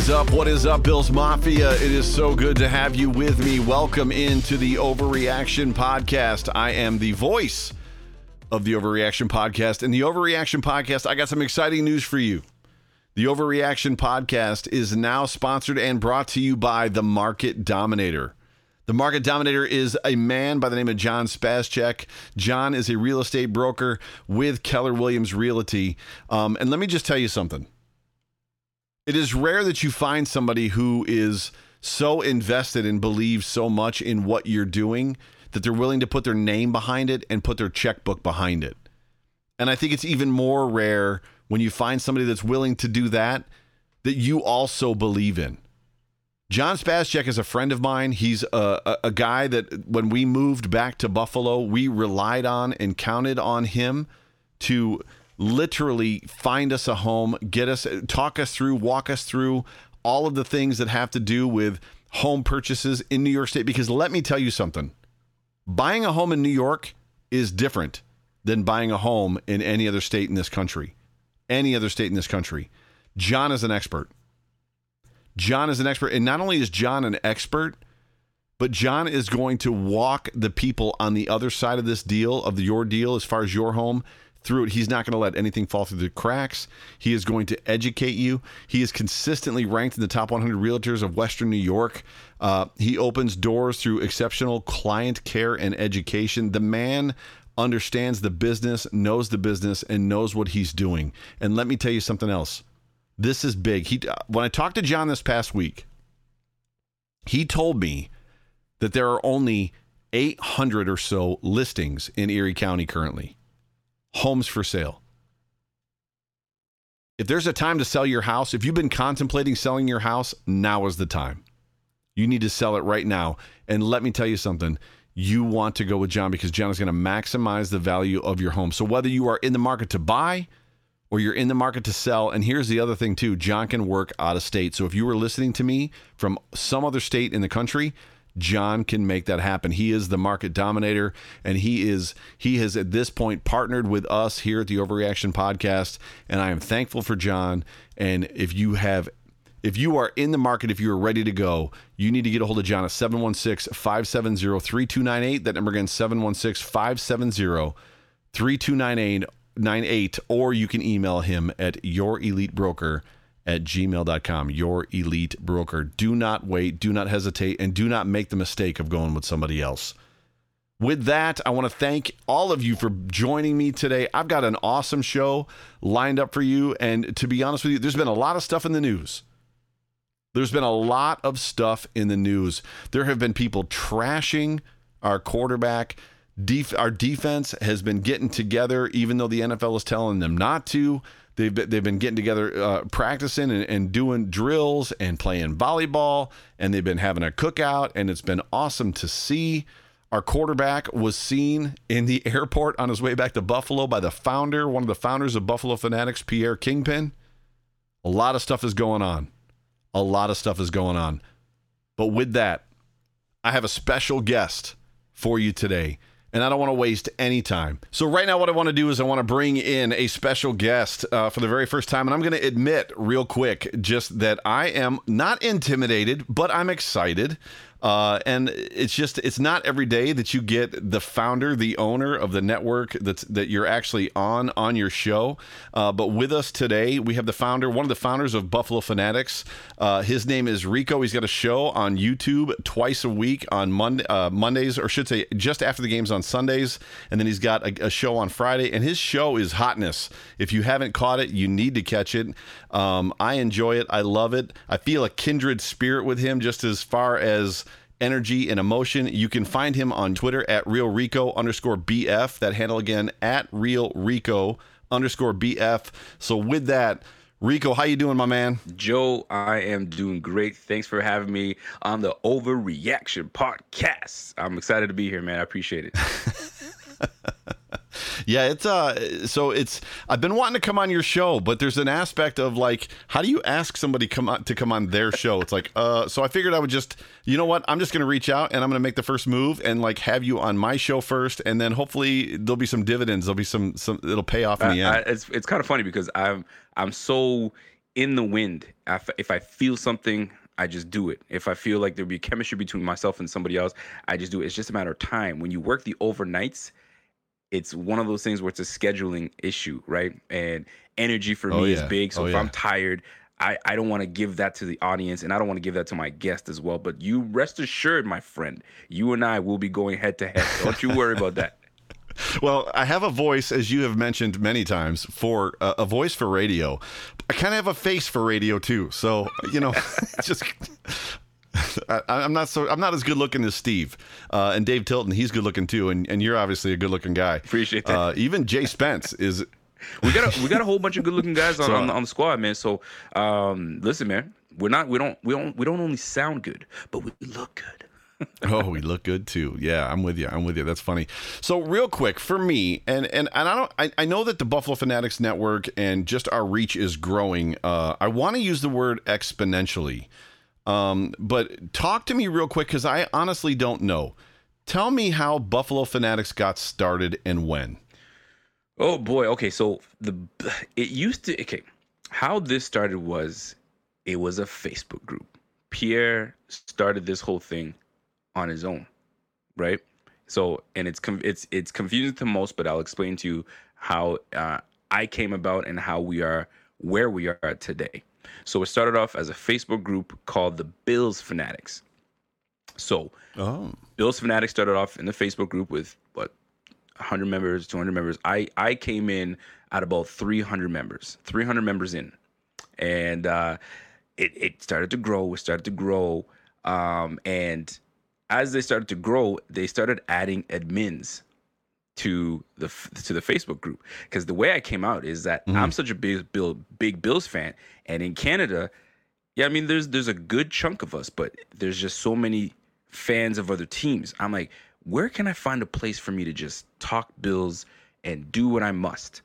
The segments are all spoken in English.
What is up? What is up, Bills Mafia? It is so good to have you with me. Welcome into the Overreaction Podcast. I am the voice of the Overreaction Podcast. And the Overreaction Podcast, I got some exciting news for you. The Overreaction Podcast is now sponsored and brought to you by The Market Dominator. The Market Dominator is a man by the name of John Spascheck. John is a real estate broker with Keller Williams Realty. Um, and let me just tell you something. It is rare that you find somebody who is so invested and believes so much in what you're doing that they're willing to put their name behind it and put their checkbook behind it. And I think it's even more rare when you find somebody that's willing to do that that you also believe in. John Spascheck is a friend of mine. He's a, a, a, guy that when we moved back to Buffalo, we relied on and counted on him to literally find us a home, get us, talk us through, walk us through all of the things that have to do with home purchases in New York State. Because let me tell you something buying a home in New York is different than buying a home in any other state in this country. Any other state in this country. John is an expert. John is an expert. And not only is John an expert, but John is going to walk the people on the other side of this deal, of your deal, as far as your home, through it. He's not going to let anything fall through the cracks. He is going to educate you. He is consistently ranked in the top 100 realtors of Western New York. Uh, he opens doors through exceptional client care and education. The man understands the business, knows the business, and knows what he's doing. And let me tell you something else. This is big. He when I talked to John this past week, he told me that there are only 800 or so listings in Erie County currently homes for sale. If there's a time to sell your house, if you've been contemplating selling your house, now is the time. You need to sell it right now. And let me tell you something. You want to go with John because John is going to maximize the value of your home. So whether you are in the market to buy or you're in the market to sell, and here's the other thing too, John can work out of state. So if you were listening to me from some other state in the country, John can make that happen. He is the market dominator and he is he has at this point partnered with us here at the Overreaction podcast and I am thankful for John and if you have if you are in the market, if you are ready to go, you need to get a hold of John at 716 570 3298. That number again, 716 570 3298, or you can email him at yourelitebroker.com at gmail.com, your elite broker. Do not wait, do not hesitate, and do not make the mistake of going with somebody else. With that, I want to thank all of you for joining me today. I've got an awesome show lined up for you. And to be honest with you, there's been a lot of stuff in the news. There's been a lot of stuff in the news. There have been people trashing our quarterback. Def- our defense has been getting together, even though the NFL is telling them not to. They've been, they've been getting together, uh, practicing and, and doing drills and playing volleyball, and they've been having a cookout, and it's been awesome to see. Our quarterback was seen in the airport on his way back to Buffalo by the founder, one of the founders of Buffalo Fanatics, Pierre Kingpin. A lot of stuff is going on. A lot of stuff is going on. But with that, I have a special guest for you today and I don't want to waste any time. So, right now, what I want to do is I want to bring in a special guest uh, for the very first time. And I'm going to admit, real quick, just that I am not intimidated, but I'm excited. Uh, and it's just it's not every day that you get the founder, the owner of the network that's that you're actually on on your show. Uh, but with us today, we have the founder, one of the founders of Buffalo Fanatics. Uh, his name is Rico. He's got a show on YouTube twice a week on Monday, uh, Mondays, or should say just after the games on Sundays, and then he's got a, a, show on Friday. And his show is hotness. If you haven't caught it, you need to catch it. Um, I enjoy it. I love it. I feel a kindred spirit with him, just as far as energy and emotion. You can find him on Twitter at Real Rico underscore BF. That handle again at Real Rico underscore BF. So with that, Rico, how you doing, my man? Joe, I am doing great. Thanks for having me on the Overreaction Podcast. I'm excited to be here, man. I appreciate it. yeah, it's uh so it's I've been wanting to come on your show, but there's an aspect of like how do you ask somebody come on to come on their show? It's like uh so I figured I would just you know what? I'm just going to reach out and I'm going to make the first move and like have you on my show first and then hopefully there'll be some dividends. There'll be some some it'll pay off in the end. I, it's it's kind of funny because I'm I'm so in the wind. If, if I feel something, I just do it. If I feel like there'd be chemistry between myself and somebody else, I just do it. It's just a matter of time. When you work the overnights, it's one of those things where it's a scheduling issue, right? And energy for Oh, me yeah. is big. So Oh, if yeah. I'm tired, I, I don't want to give that to the audience and I don't want to give that to my guest as well. But you rest assured, my friend, you and I will be going head to head. Don't you worry about that. Well, I have a voice, as you have mentioned many times, for uh, a voice for radio. I kind of have a face for radio too. So you know, just I, I'm not so I'm not as good looking as Steve uh, and Dave Tilton. He's good looking too, and, and you're obviously a good looking guy. Appreciate that. Uh, even Jay Spence is. we got a, we got a whole bunch of good looking guys on, So- on, the- on the squad, man. So um, listen, man, we're not we don't we don't we don't only sound good, but we look good. oh, we look good too. Yeah, I'm with you. I'm with you. That's funny. So, real quick for me, and and and I don't. I, I know that the Buffalo Fanatics Network and just our reach is growing. Uh, I want to use the word exponentially, um, but talk to me real quick because I honestly don't know. Tell me how Buffalo Fanatics got started and when. Oh boy. Okay, so the it used to okay. How this started was it was a Facebook group. Pierre started this whole thing on his own, right? So and it's it's it's confusing to most, but I'll explain to you how uh, I came about and how we are where we are today. So it started off as a Facebook group called the Bills Fanatics. So Oh, Bills Fanatics started off in the Facebook group with what 100 members, 200 members. I I came in at about 300 members, 300 members in, and uh, it it started to grow. It started to grow, um, and as they started to grow, they started adding admins to the to the Facebook group because the way I came out is that mm-hmm. I'm such a big Bill big Bills fan, and in Canada, yeah, I mean there's there's a good chunk of us, but there's just so many fans of other teams. I'm like, where can I find a place for me to just talk Bills and do what I must?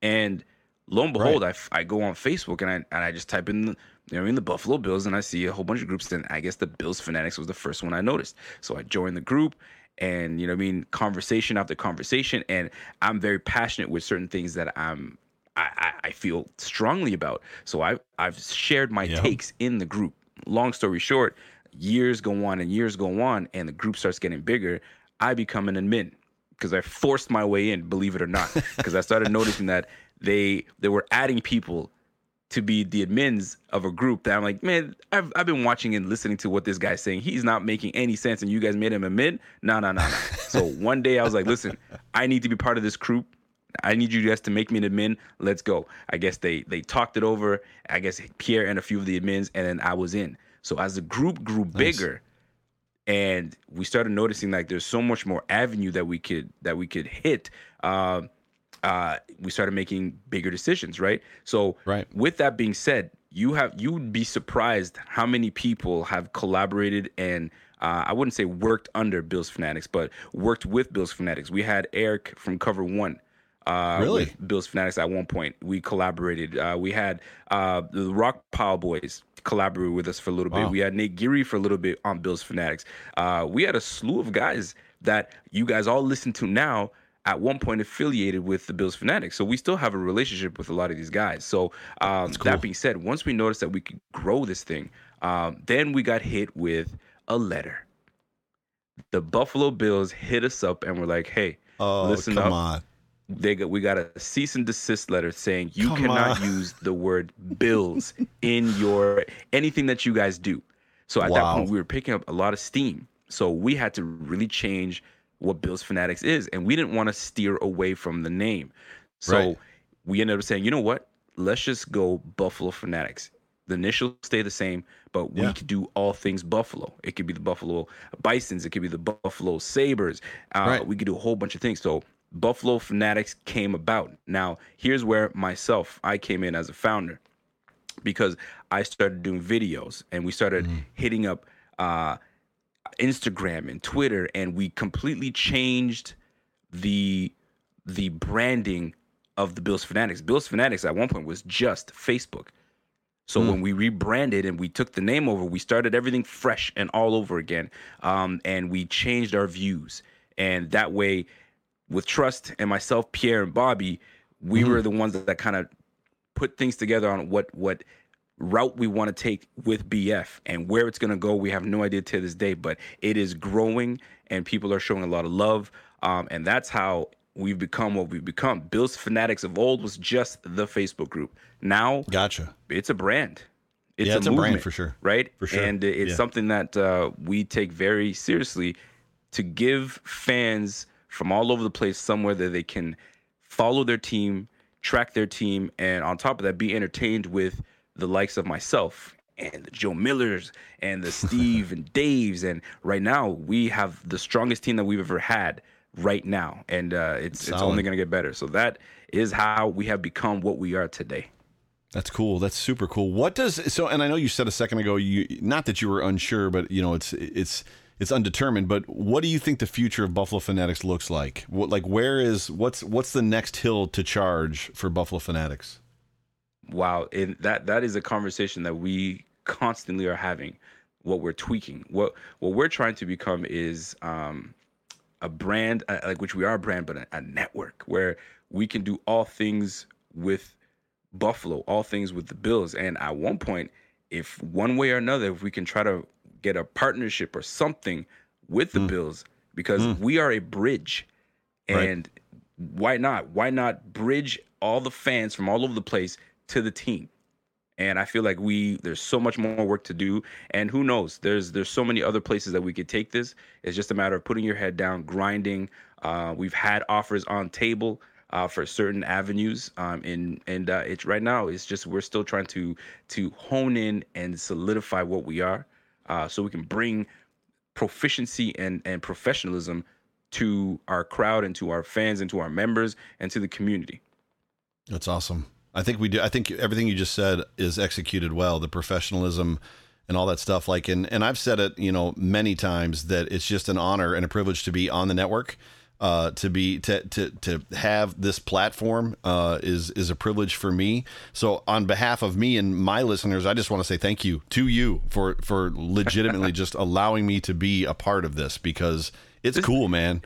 And lo and behold, I I go on Facebook and I and I just type in the, you know I mean the Buffalo Bills and I see a whole bunch of groups. Then I guess the Bills Fanatics was the first one I noticed. So I joined the group and you know what I mean conversation after conversation and I'm very passionate with certain things that I'm I, I, I feel strongly about. So I I've shared my Yeah. takes in the group. Long story short, years go on and years go on and the group starts getting bigger. I become an admin because I forced my way in, believe it or not, because I started noticing that they they were adding people to be the admins of a group that I'm like, man, I've, I've been watching and listening to what this guy's saying. He's not making any sense, and you guys made him admin? No, no, no, no. so one day I was like, listen, I need to be part of this group. I need you guys to make me an admin. Let's go. I guess they they talked it over. I guess Pierre and a few of the admins, and then I was in. So as the group grew bigger, and we started noticing like there's so much more avenue that we could that we could hit. Uh, uh, we started making bigger decisions, right? So, Right. with that being said, you have you would be surprised how many people have collaborated and uh, I wouldn't say worked under Bills Fanatics, but worked with Bills Fanatics. We had Eric from Cover One. Uh, Really? with Bills Fanatics at one point. We collaborated. Uh, we had uh, the Rock Pile Boys collaborated with us for a little bit. We had Nate Geary for a little bit on Bills Fanatics. Uh, we had a slew of guys that you guys all listen to now at one point affiliated with the Bills Fanatics. So we still have a relationship with a lot of these guys. So um, cool. that being said, once we noticed that we could grow this thing, um, then we got hit with a letter. The Buffalo Bills hit us up and were like, "Hey, oh, Listen come up. on. they got we got a cease and desist letter saying you Come cannot on. use the word bills in your anything that you guys do. So at Wow. that point we were picking up a lot of steam. So we had to really change what Bills Fanatics is and we didn't want to steer away from the name. So Right. we ended up saying, "You know what? Let's just go Buffalo Fanatics." The initials stay the same, but we Yeah. could do all things Buffalo. It could be the Buffalo Bisons, it could be the Buffalo Sabres. Uh, Right. We could do a whole bunch of things. So Buffalo Fanatics came about. Now, here's where myself, I came in as a founder because I started doing videos and we started hitting up uh, Instagram and Twitter, and we completely changed the the branding of the Bills Fanatics. Bills Fanatics at one point was just Facebook. So when we rebranded and we took the name over, we started everything fresh and all over again, um, and we changed our views. And that way, with Trust and myself, Pierre and Bobby, we were the ones that, that kind of put things together on what what route we want to take with BF and where it's going to go, we have no idea to this day, but it is growing and people are showing a lot of love. Um, and that's how we've become what we've become. Bills Fanatics of old was just the Facebook group. Now, gotcha. It's a brand. It's yeah, a it's a, brand for sure. right? For sure. And it's Yeah. something that uh, we take very seriously to give fans from all over the place somewhere that they can follow their team, track their team, and on top of that, be entertained with the likes of myself and the Joe Millers and the Steve and Daves. And right now, we have the strongest team that we've ever had right now, and uh, it's it's only going to get better. So that is how we have become what we are today. That's cool. That's super cool. What does so? And I know you said a second ago, you not that you were unsure, but you know it's it's it's undetermined. But what do you think the future of Buffalo Fanatics looks like? What like where is what's what's the next hill to charge for Buffalo Fanatics? Wow and that that is a conversation that we constantly are having what we're tweaking. What what we're trying to become is um a brand uh, like which we are a brand but a, a network where we can do all things with buffalo all things with the bills. And at one point if one way or another if we can try to get a partnership or something with the bills because we are a bridge. Right. and why not? Why not bridge all the fans from all over the place to the team. And i feel like we there's so much more work to do. And who knows? There's there's so many other places that we could take this. It's just a matter of putting your head down grinding. Uh, we've had offers on table uh, for certain avenues um, and and uh, it's right now it's just we're still trying to to hone in and solidify what we are uh, so we can bring proficiency and and professionalism to our crowd and to our fans and to our members and to the community. That's awesome. I think we do. I think everything you just said is executed well. The professionalism and all that stuff. Like, and and I've said it, you know, many times that it's just an honor and a privilege to be on the network. Uh, to be to to to have this platform uh, is is a privilege for me. So on behalf of me and my listeners, I just want to say thank you to you for for legitimately just allowing me to be a part of this because it's cool, man.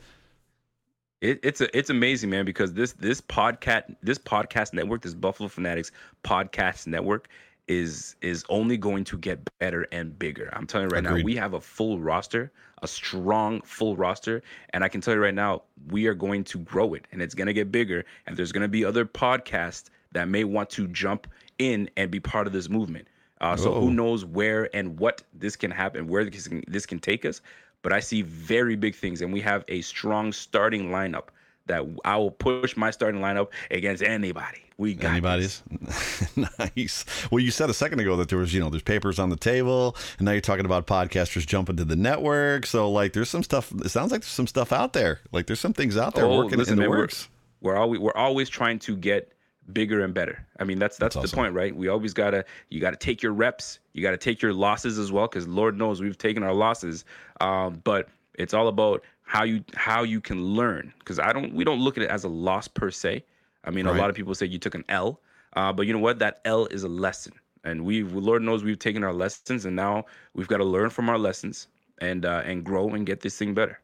It, it's a, it's amazing, man, because this this podcast this podcast network, this Buffalo Fanatics podcast network, is is only going to get better and bigger. I'm telling you right Agreed. now, we have a full roster, a strong full roster, and I can tell you right now, we are going to grow it, and it's going to get bigger. And there's going to be other podcasts that may want to jump in and be part of this movement. Uh, so who knows where and what this can happen, where this can, this can take us. But I see very big things, and we have a strong starting lineup that I will push my starting lineup against anybody. We got Anybody's nice. Well, you said a second ago that there was, you know, there's papers on the table, and now you're talking about podcasters jumping to the network. So, like, there's some stuff. It sounds like there's some stuff out there. Like, there's some things out there Oh, working listen, in the man, we're- works. We're always we're always trying to get bigger and better. I mean, that's that's, That's the awesome. point, right? We always gotta you gotta take your reps, you gotta take your losses as well, because Lord knows we've taken our losses. Um, but it's all about how you how you can learn. Because I don't we don't look at it as a loss per se. I mean, Right. a lot of people say you took an L, uh, but you know what? That L is a lesson, and we Lord knows we've taken our lessons, and now we've got to learn from our lessons and uh, and grow and get this thing better.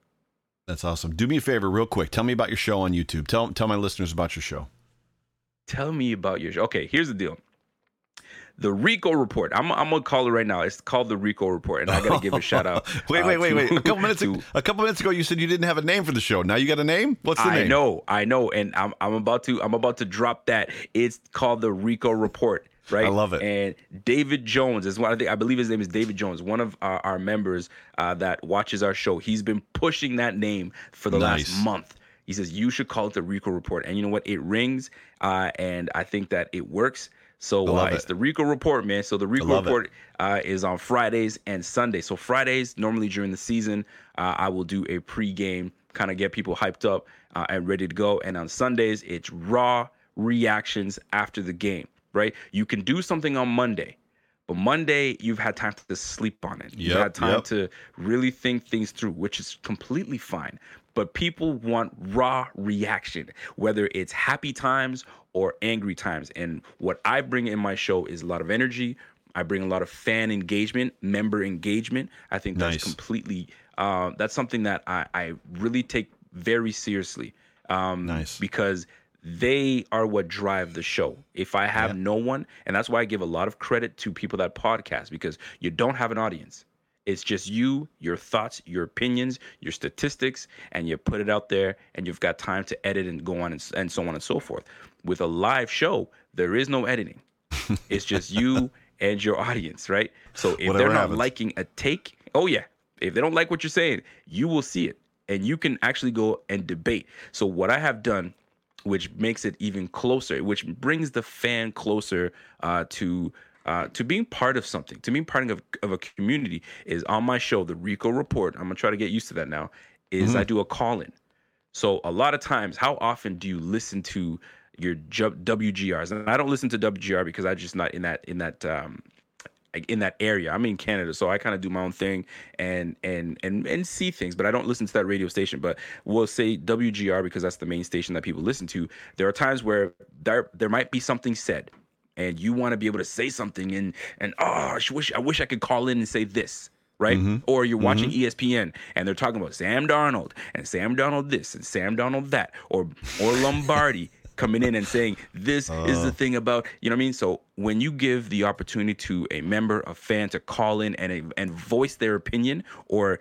That's awesome. Do me a favor, real quick. Tell me about your show on YouTube. Tell tell my listeners about your show. Tell me about your show. Okay, here's the deal. The Rico Report. I'm, I'm gonna call it right now. It's called the Rico Report, and I gotta give a shout out. wait, uh, wait, wait, to- wait. A couple minutes to- ago, a couple minutes ago, you said you didn't have a name for the show. Now you got a name. What's the I name? I know, I know, and I'm I'm about to I'm about to drop that. It's called the Rico Report, right? I love it. And David Jones is one. I think I believe his name is David Jones, one of our, our members uh, that watches our show. He's been pushing that name for the Nice. last month. He says you should call it the Rico Report, and you know what? It rings, uh, and I think that it works. So uh, it's the Rico Report, man. So the Rico. Report uh, is on Fridays and Sundays. So Fridays, normally during the season, uh, I will do a pregame, kind of get people hyped up uh, and ready to go. And on Sundays, it's raw reactions after the game. Right? You can do something on Monday, but Monday you've had time to sleep on it. You've had time yep. to really think things through, which is completely fine. But people want raw reaction, whether it's happy times or angry times. And what I bring in my show is a lot of energy. I bring a lot of fan engagement, member engagement. I think that's Nice. completely uh, that's something that I, I really take very seriously. Um, Nice. because they are what drive the show. If I have Yeah. no one, and that's why I give a lot of credit to people that podcast because you don't have an audience. It's just you, your thoughts, your opinions, your statistics, and you put it out there, and you've got time to edit and go on and, and so on and so forth. With a live show, there is no editing. it's just you and your audience, right? So if Whatever they're not happens. liking a take, oh yeah, if they don't like what you're saying, you will see it, and you can actually go and debate. So what I have done which makes it even closer, which brings the fan closer uh, to uh, to being part of something, to being part of, of a community. Is on my show, the Rico Report. I'm gonna try to get used to that now. Is I do a call in. So a lot of times, how often do you listen to your WGRs? And I don't listen to WGR because I'm just not in that in that um, like, in that area. I'm in Canada, so I kind of do my own thing and and and and see things, but I don't listen to that radio station. But we'll say WGR because that's the main station that people listen to. There are times where there there might be something said, and you want to be able to say something, and and oh, I wish I wish I could call in and say this. Right, mm-hmm. or you're watching mm-hmm. E ESPN and they're talking about Sam Darnold and Sam Darnold this and Sam Darnold that, or or Lombardi coming in and saying this is the uh. thing about you know what I mean. So when you give the opportunity to a member, a fan, to call in and and voice their opinion, or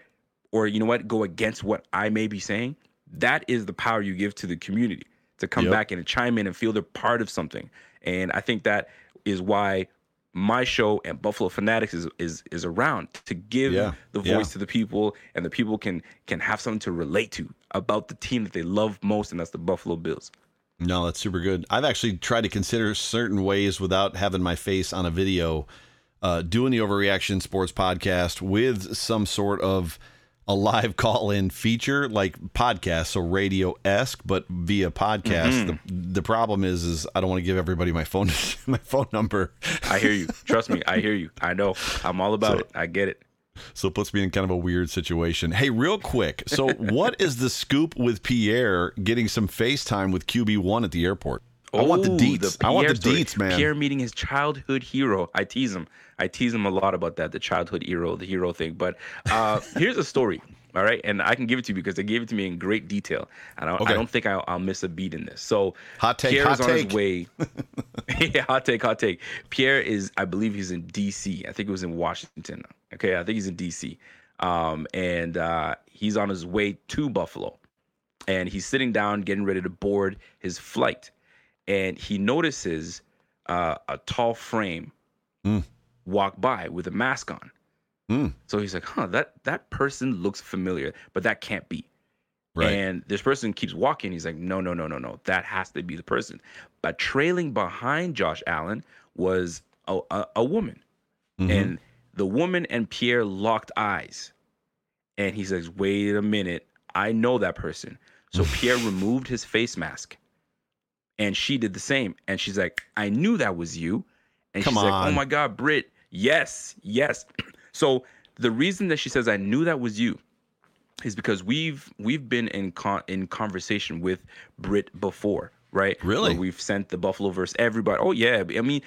or you know what, go against what I may be saying, that is the power you give to the community to come Yep. back and chime in and feel they're part of something. And I think that is why my show and Buffalo Fanatics is is is around to give Yeah, the yeah. voice to the people and the people can can have something to relate to about the team that they love most and that's the Buffalo Bills. No, that's super good. I've actually tried to consider certain ways without having my face on a video, uh, doing the Overreaction Sports Podcast with some sort of a live call in feature like podcast, so radio esque, but via podcast. The, the problem is, is I don't want to give everybody my phone my phone number, I hear you. Trust me, I hear you. I know. I'm all about So- it. I get it. So it puts me in kind of a weird situation. Hey, real quick, so what is the scoop with Pierre getting some FaceTime with QB one at the airport? I want the deets. I want the story. deets, man. Pierre meeting his childhood hero. I tease him. I tease him a lot about that, the childhood hero, the hero thing. But uh, here's a story, all right? And I can give it to you because they gave it to me in great detail. And I, Okay. I don't think I'll, I'll miss a beat in this. So Hot take, Pierre hot is on take. his way. yeah, hot take, hot take. Pierre is, I believe he's in D.C. I think it was in Washington. Okay, I think he's in D.C. Um, and uh, he's on his way to Buffalo. And he's sitting down, getting ready to board his flight and he notices uh, a tall frame Mm. walk by with a mask on. Mm. So he's like, "Huh, that that person looks familiar, but that can't be." Right. And this person keeps walking. He's like, "No, no, no, no, no. That has to be the person." But trailing behind Josh Allen was a, a, a woman, Mhm. and the woman and Pierre locked eyes. And he says, "Wait a minute, I know that person." So Pierre removed his face mask and she did the same. And she's like, I knew that was you. And Come she's like, Oh my God, Britt, yes, yes. So the reason that she says I knew that was you is because we've we've been in con- in conversation with Britt before, right? Really? Where we've sent the Buffalo verse everybody. Oh yeah, I mean,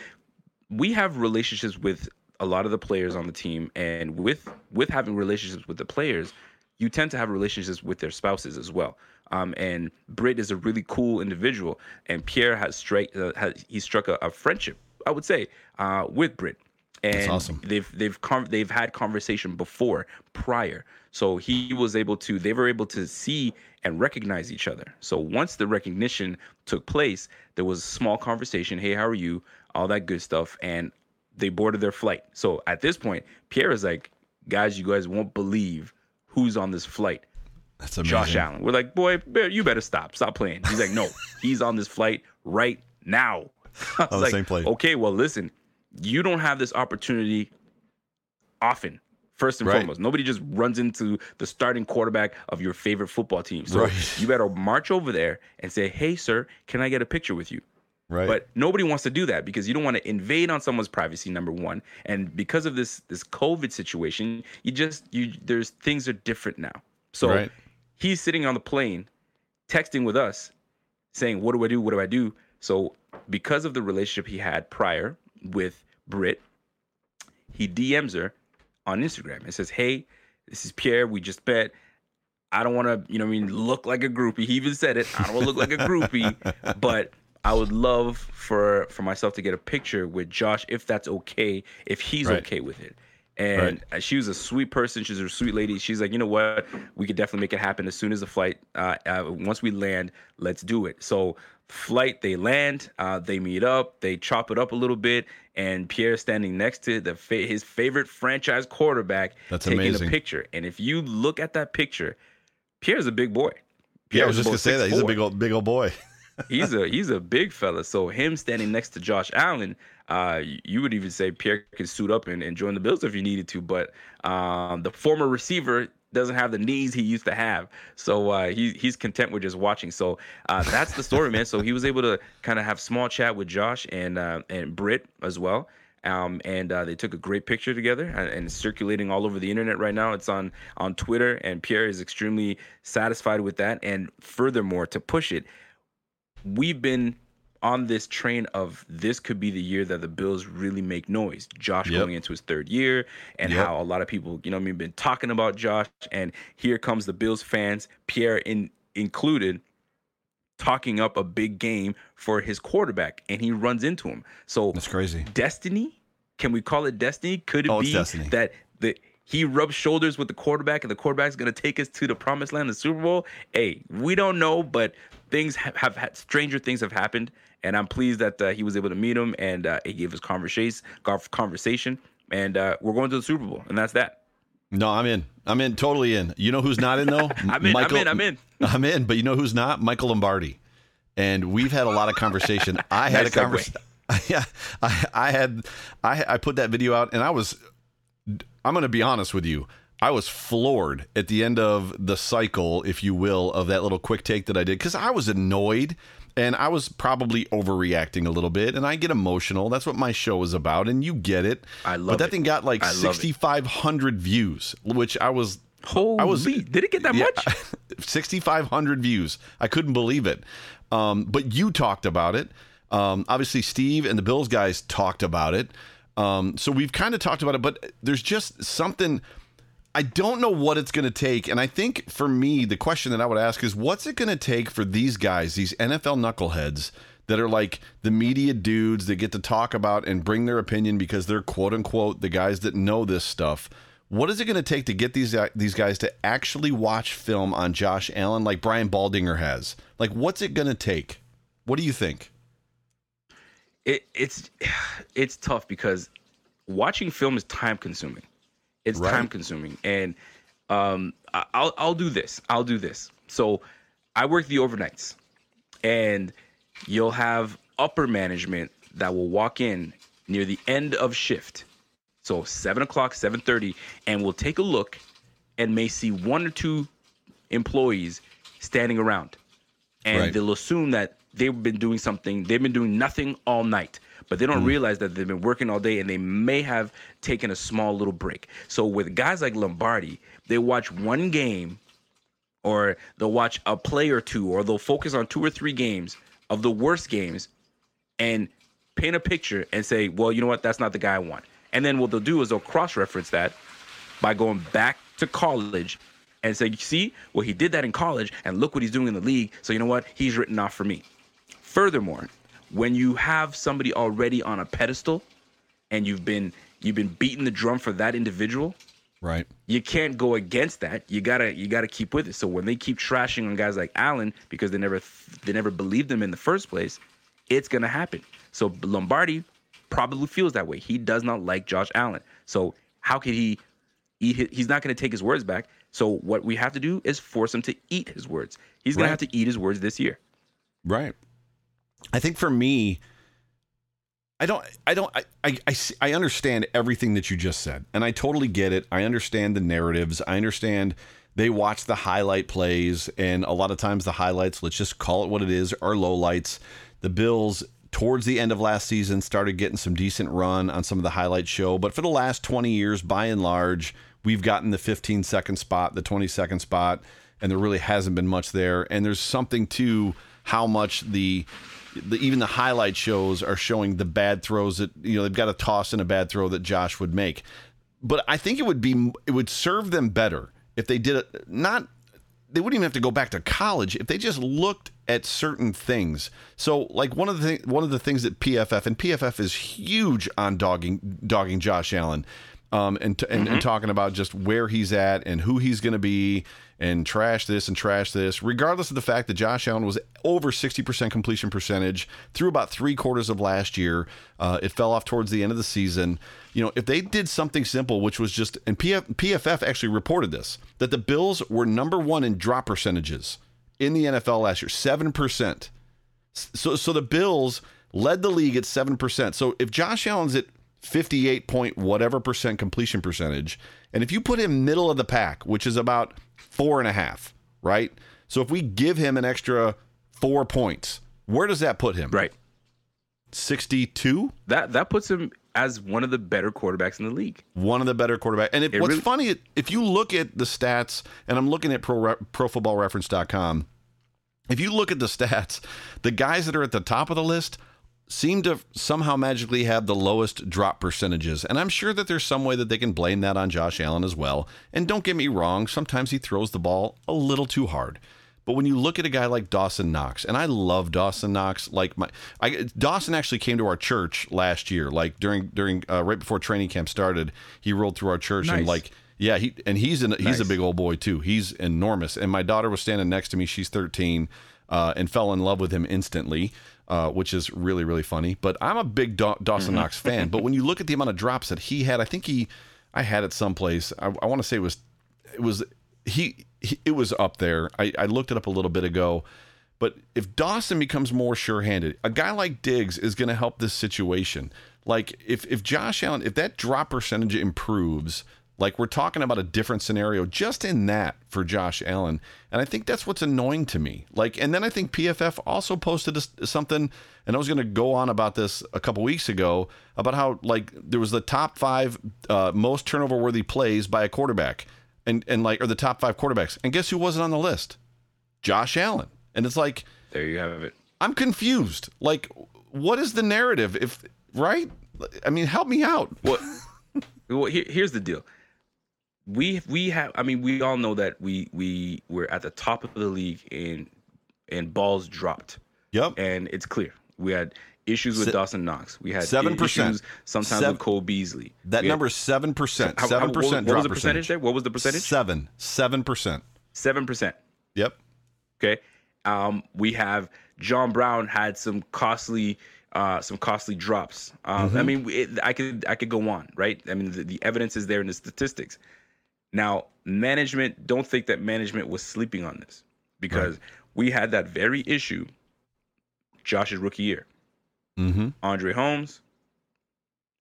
we have relationships with a lot of the players on the team, and with with having relationships with the players, you tend to have relationships with their spouses as well. Um, and Britt is a really cool individual, and Pierre has straight uh, has he struck a, a friendship, I would say, uh, with Britt. And awesome. they've they've con- they've had conversation before prior, so he was able to they were able to see and recognize each other. So once the recognition took place, there was a small conversation. Hey, how are you? All that good stuff, and they boarded their flight. So at this point, Pierre is like, guys, you guys won't believe who's on this flight. That's amazing. Josh Allen. We're like, boy, you better stop. Stop playing. He's like, no, he's on this flight right now. I oh, was On the like, same plane. okay, well, listen, you don't have this opportunity often. First and Right. foremost, nobody just runs into the starting quarterback of your favorite football team. So Right. you better march over there and say, hey, sir, can I get a picture with you? Right. But nobody wants to do that because you don't want to invade on someone's privacy. Number one, and because of this this COVID situation, you just you there's things are different now. So Right. he's sitting on the plane, texting with us, saying, "What do I do? What do I do?" So because of the relationship he had prior with Britt, he DMs her on Instagram and says, "Hey, this is Pierre. We just met. I don't want to, you know, what I mean, look like a groupie. He even said it. I don't want to look like a groupie, but I would love for for myself to get a picture with Josh if that's okay, if he's Right. okay with it. And uh she was a sweet person. She's a sweet lady. She's like, you know what? We could definitely make it happen as soon as the flight. Uh, uh, once we land, let's do it. So flight, they land, uh, they meet up, they chop it up a little bit, and Pierre standing next to the fa- his favorite franchise quarterback, That's taking amazing. a picture. And if you look at that picture, Pierre's a big boy. Yeah, I was just gonna say that he's a big old big old boy. he's a he's a big fella. So him standing next to Josh Allen, uh, you would even say Pierre could suit up and, and join the Bills if you needed to. But um, the former receiver doesn't have the knees he used to have, so uh, he he's content with just watching. So uh, that's the story, man. So he was able to kind of have small chat with Josh and uh, and Britt as well. Um, and uh, they took a great picture together and, and circulating all over the internet right now. It's on on Twitter, and Pierre is extremely satisfied with that. And furthermore, to push it, we've been on this train of this could be the year that the Bills really make noise. Josh Yep. going into his third year, and Yep. how a lot of people, you know, I mean, been talking about Josh, and here comes the Bills fans, Pierre in included, talking up a big game for his quarterback, and he runs into him. So That's crazy. destiny? Can we call it destiny? Could it Oh, be destiny. that the he rubs shoulders with the quarterback and the quarterback's going to take us to the promised land, the Super Bowl? Hey, we don't know, but things have, have had stranger things have happened, and I'm pleased that uh, he was able to meet him and uh, he gave us conversation, conversation, and uh, we're going to the Super Bowl, and that's that. No, I'm in. I'm in. Totally in. You know who's not in though? I'm in, I'm in, I'm in. I'm in. But you know who's not? Michael Lombardi. And we've had a lot of conversation. I had Nice a conversation. Yeah, I, I had. I I put that video out, and I was. I'm going to be honest with you. I was floored at the end of the cycle, if you will, of that little quick take that I did because I was annoyed and I was probably overreacting a little bit. And I get emotional. That's what my show is about, and you get it. I love But that it. thing got like love it. 6,500 views, which I was Holy, I was- did it get that yeah, much? 6,500 views. I couldn't believe it. Um, but you talked about it. Um, obviously, Steve and the Bills guys talked about it. Um, so we've kind of talked about it, but there's just something. I don't know what it's going to take. And I think for me, the question that I would ask is what's it going to take for these guys, these NFL knuckleheads that are like the media dudes that get to talk about and bring their opinion because they're quote unquote the guys that know this stuff? What is it going to take to get these these guys to actually watch film on Josh Allen like Brian Baldinger has? Like, what's it going to take? What do you think? it, it's it's tough because watching film is time consuming. It's Right. time consuming, and um, I'll I'll do this. I'll do this. So I work the overnights, and you'll have upper management that will walk in near the end of shift, so seven o'clock, seven thirty, and will take a look, and may see one or two employees standing around and Right. they'll assume that they've been doing something they've been doing nothing all night but they don't mm. realize that they've been working all day and they may have taken a small little break so with guys like lombardi they watch one game or they'll watch a play or two or they'll focus on two or three games of the worst games and paint a picture and say well you know what that's not the guy i want and then what they'll do is they'll cross-reference that by going back to college and say, see, well, he did that in college, and look what he's doing in the league. So you know what? He's written off for me. Furthermore, when you have somebody already on a pedestal and you've been you've been beating the drum for that individual, Right. you can't go against that. You gotta you gotta keep with it. So when they keep trashing on guys like Allen because they never they never believed them in the first place, it's gonna happen. So Lombardi probably feels that way. He does not like Josh Allen. So how could he eat? He's not gonna take his words back. So what we have to do is force him to eat his words. He's gonna Right. have to eat his words this year. Right. I think for me, I don't, I don't, I, I, I, understand everything that you just said, and I totally get it. I understand the narratives. I understand they watch the highlight plays, and a lot of times the highlights, let's just call it what it is, are lowlights. The Bills, towards the end of last season, started getting some decent run on some of the highlight show, but for the last 20 years, by and large, we've gotten the 15 second spot, the 20 second spot, and there really hasn't been much there. And there's something to how much the, the even the highlight shows are showing the bad throws that you know they've got a toss in a bad throw that Josh would make. But I think it would be it would serve them better if they did it not they wouldn't even have to go back to college if they just looked at certain things. So, like one of the th- one of the things that PFF and PFF is huge on dogging dogging Josh Allen, um, and, t- and, and talking about just where he's at and who he's going to be and trash this and trash this, regardless of the fact that Josh Allen was over 60% completion percentage through about three quarters of last year. Uh, it fell off towards the end of the season. You know, if they did something simple, which was just, and PF, PFF actually reported this, that the Bills were number one in drop percentages in the NFL last year, 7%. So, so the Bills led the league at 7%. So if Josh Allen's at 58 point whatever percent completion percentage. And if you put him middle of the pack, which is about four and a half, right? So if we give him an extra four points, where does that put him? Right. 62? That that puts him as one of the better quarterbacks in the league. One of the better quarterbacks. And if, what's really- funny, if you look at the stats, and I'm looking at pro, profootballreference.com, if you look at the stats, the guys that are at the top of the list seem to somehow magically have the lowest drop percentages. And I'm sure that there's some way that they can blame that on Josh Allen as well. And don't get me wrong, sometimes he throws the ball a little too hard. But when you look at a guy like Dawson Knox, and I love Dawson Knox, like my I, Dawson actually came to our church last year, like during during uh, right before training camp started, he rolled through our church and like yeah, he and he's an, he's a big old boy too. He's enormous. And my daughter was standing next to me. She's 13, uh, and fell in love with him instantly, uh, which is really really funny. But I'm a big Daw- Dawson Knox fan. But when you look at the amount of drops that he had, I think he, I had it someplace. I, I want to say it was, it was he, he. It was up there. I, I looked it up a little bit ago. But if Dawson becomes more sure-handed, a guy like Diggs is going to help this situation. Like if if Josh Allen, if that drop percentage improves, like we're talking about a different scenario just in that for Josh Allen, and I think that's what's annoying to me. Like, and then I think PFF also posted a- something, and I was going to go on about this a couple weeks ago about how like there was the top five uh, most turnover-worthy plays by a quarterback, and and like or the top five quarterbacks, and guess who wasn't on the list? Josh Allen, and it's like. There you have it. I'm confused. Like, what is the narrative? If right? I mean, help me out. What? well here, here's the deal. We we have. I mean, we all know that we we were at the top of the league in in balls dropped, Yep. and it's clear we had issues with Se- Dawson Knox. We had 7%. issues sometimes Seven- with Cole Beasley. That We number is seven percent. Seven what was- percent What was the percentage there? What was the percentage? Seven. Seven percent. Seven percent. Yep. Okay. Um, we have John Brown had some costly, uh, some costly drops. Um, I mean, it, I could I could go on, right? I mean, the, the evidence is there in the statistics. Now, management don't think that management was sleeping on this because we had that very issue. Josh's rookie year, Mm-hmm. Andre Holmes,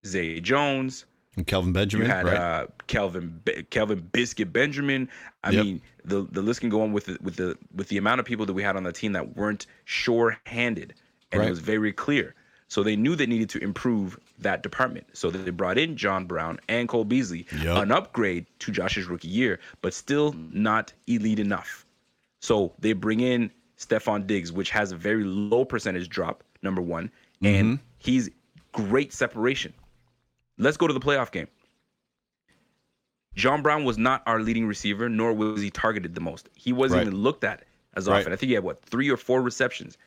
Zay Jones, And Kelvin Benjamin. you had right? uh, Kelvin Be- Kelvin Biscuit Benjamin. I Yep. mean, the the list can go on with the, with the with the amount of people that we had on the team that weren't sure-handed, and Right. it was very clear. So they knew they needed to improve that department. So they brought in John Brown and Cole Beasley, Yep. an upgrade to Josh's rookie year, but still not elite enough. So they bring in Stefon Diggs, which has a very low percentage drop, number one, and Mm-hmm. he's great separation. Let's go to the playoff game. John Brown was not our leading receiver, nor was he targeted the most. He wasn't Right. even looked at as Right. often. I think he had what three or four receptions.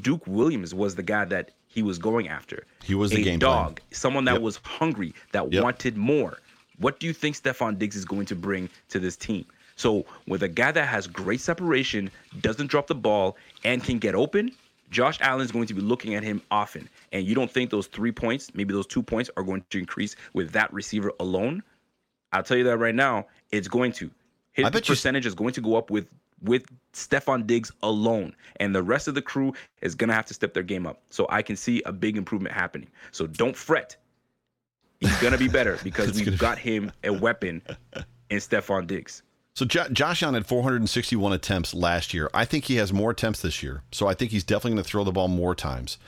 Duke Williams was the guy that he was going after. He was the a game plan. dog, someone that Yep. was hungry, that Yep. wanted more. What do you think Stefon Diggs is going to bring to this team? So, with a guy that has great separation, doesn't drop the ball, and can get open, Josh Allen is going to be looking at him often. And you don't think those three points, maybe those two points, are going to increase with that receiver alone? I'll tell you that right now, it's going to. His bet you- percentage is going to go up with with Stefon Diggs alone, and the rest of the crew is gonna have to step their game up. So I can see a big improvement happening. So don't fret. He's gonna be better because we've gonna be- got him a weapon in Stefon Diggs. So jo- Josh Allen had 461 attempts last year. I think he has more attempts this year. So I think he's definitely going to throw the ball more times.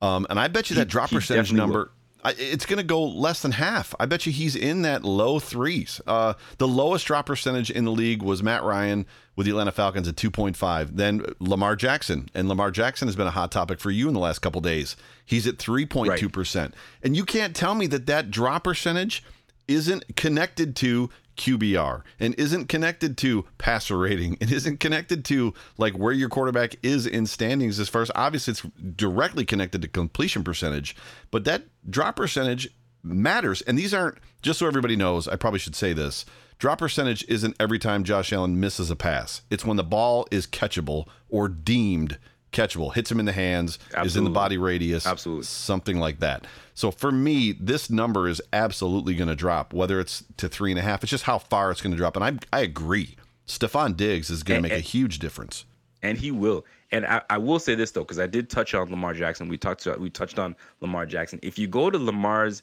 Um, and I bet you that He- drop he percentage number, I, it's going to go less than half. I bet you he's in that low threes. Uh, the lowest drop percentage in the league was Matt Ryan with the Atlanta Falcons at 2.5. Then Lamar Jackson. And Lamar Jackson has been a hot topic for you in the last couple days. He's at 3.2%. And you can't tell me that that drop percentage isn't connected to QBR and isn't connected to passer rating and isn't connected to like where your quarterback is in standings as far as obviously it's directly connected to completion percentage, but that drop percentage matters. And these aren't just so everybody knows, I probably should say this. Drop percentage isn't every time Josh Allen misses a pass. It's when the ball is catchable or deemed catchable, hits him in the hands, Absolutely. is in the body radius, Absolutely. something like that. So for me, this number is absolutely going to drop, whether it's to three and a half. It's just how far it's going to drop. And I, I agree. Stefon Diggs is going to make and, a huge difference. And he will. And I, I will say this though, because I did touch on Lamar Jackson. We talked to, we touched on Lamar Jackson. If you go to Lamar's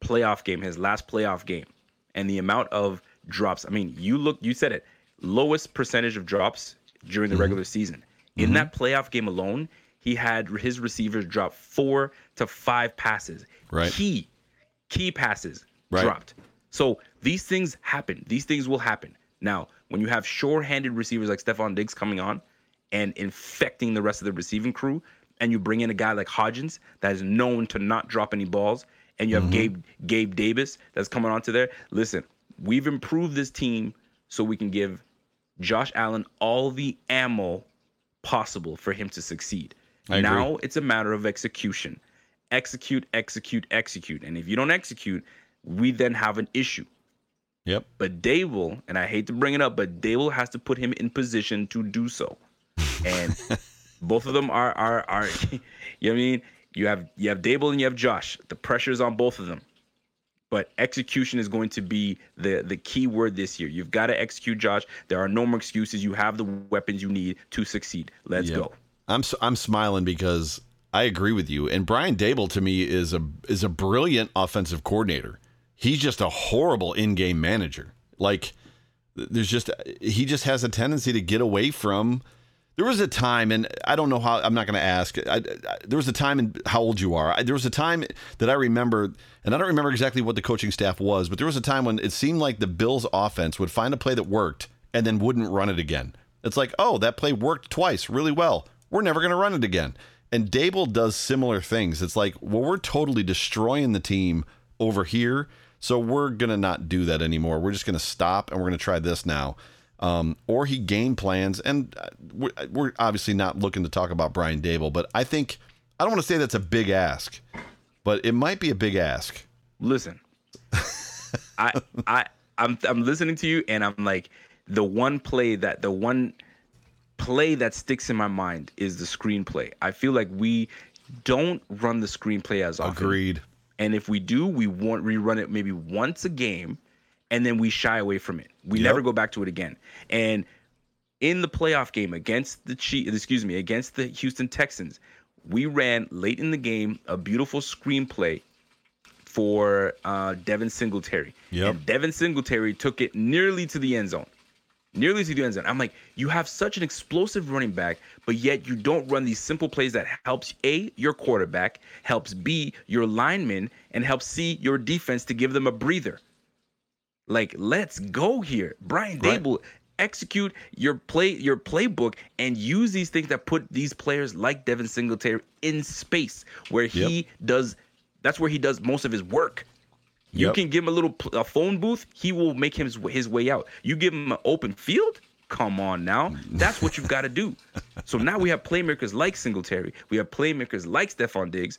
playoff game, his last playoff game, and the amount of drops, I mean, you look, you said it, lowest percentage of drops during the mm-hmm. regular season. In mm-hmm. that playoff game alone, he had his receivers drop four to five passes. Right. Key, key passes right. dropped. So these things happen. These things will happen. Now, when you have sure-handed receivers like Stefon Diggs coming on and infecting the rest of the receiving crew, and you bring in a guy like Hodgins that is known to not drop any balls, and you have mm-hmm. Gabe Gabe Davis that's coming onto there. Listen, we've improved this team so we can give Josh Allen all the ammo possible for him to succeed. I now agree. it's a matter of execution. Execute, execute, execute. And if you don't execute, we then have an issue. Yep. But Daboll, and I hate to bring it up, but Daboll has to put him in position to do so. And both of them are are are you know what I mean? You have you have Daboll and you have Josh. The pressure is on both of them. But execution is going to be the the key word this year. You've got to execute, Josh. There are no more excuses. You have the weapons you need to succeed. Let's go. I'm I'm smiling because I agree with you. And Brian Daboll to me is a is a brilliant offensive coordinator. He's just a horrible in-game manager. Like there's just he just has a tendency to get away from there was a time, and I don't know how. I'm not going to ask. I, I, there was a time and how old you are. I, there was a time that I remember, and I don't remember exactly what the coaching staff was, but there was a time when it seemed like the Bills' offense would find a play that worked and then wouldn't run it again. It's like, oh, that play worked twice really well we're never going to run it again. And Daboll does similar things. It's like, well, we're totally destroying the team over here. So we're going to not do that anymore. We're just going to stop and we're going to try this now. Um, or he game plans. And uh, we're, we're obviously not looking to talk about Brian Daboll, but I think, I don't want to say that's a big ask, but it might be a big ask. Listen, I, I, I'm, I'm listening to you and I'm like, the one play that, the one, play that sticks in my mind is the screenplay. I feel like we don't run the screenplay as often. Agreed. And if we do, we want rerun it maybe once a game, and then we shy away from it. We yep. never go back to it again. And in the playoff game against the Chiefs, excuse me, against the Houston Texans, we ran late in the game a beautiful screenplay for uh, Devin Singletary. Yep. And Devin Singletary took it nearly to the end zone nearly to the end zone. I'm like, you have such an explosive running back, but yet you don't run these simple plays that helps A, your quarterback, helps B, your lineman, and helps C, your defense to give them a breather. Like, let's go here. Brian right. Daboll, execute your play, your playbook, and use these things that put these players like Devin Singletary in space where he yep. does that's where he does most of his work. You yep. can give him a little a phone booth, he will make his his way out. You give him an open field, come on now. That's what you've got to do. So now we have playmakers like Singletary. We have playmakers like Stefon Diggs.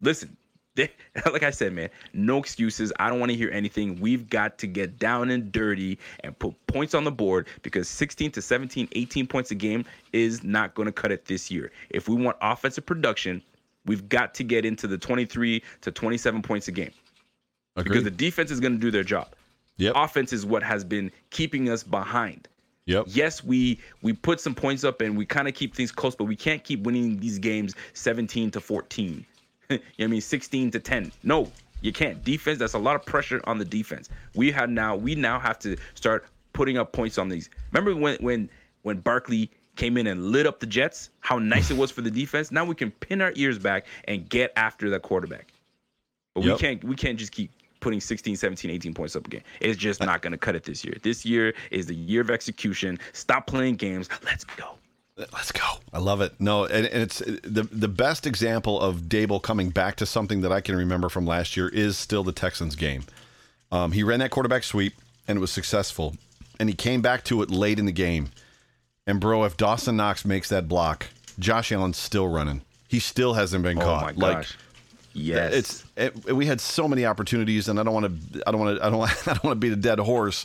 Listen, they, like I said, man, no excuses. I don't want to hear anything. We've got to get down and dirty and put points on the board because 16 to 17, 18 points a game is not going to cut it this year. If we want offensive production, we've got to get into the 23 to 27 points a game. Agreed. Because the defense is going to do their job. Yep. Offense is what has been keeping us behind. Yep. Yes, we we put some points up and we kind of keep things close, but we can't keep winning these games 17 to 14. you know what I mean 16 to 10. No, you can't. Defense, that's a lot of pressure on the defense. We have now we now have to start putting up points on these. Remember when when when Barkley came in and lit up the Jets? How nice it was for the defense. Now we can pin our ears back and get after the quarterback. But yep. we can't we can't just keep putting 16, 17, 18 points up again. It's just not going to cut it this year. This year is the year of execution. Stop playing games. Let's go. Let's go. I love it. No, and, and it's the the best example of Daboll coming back to something that I can remember from last year is still the Texans game. Um, he ran that quarterback sweep and it was successful. And he came back to it late in the game. And bro, if Dawson Knox makes that block, Josh Allen's still running. He still hasn't been Oh caught. my Like gosh. yes. it's it, we had so many opportunities, and I don't want to I don't want to I don't I don't want to beat a dead horse.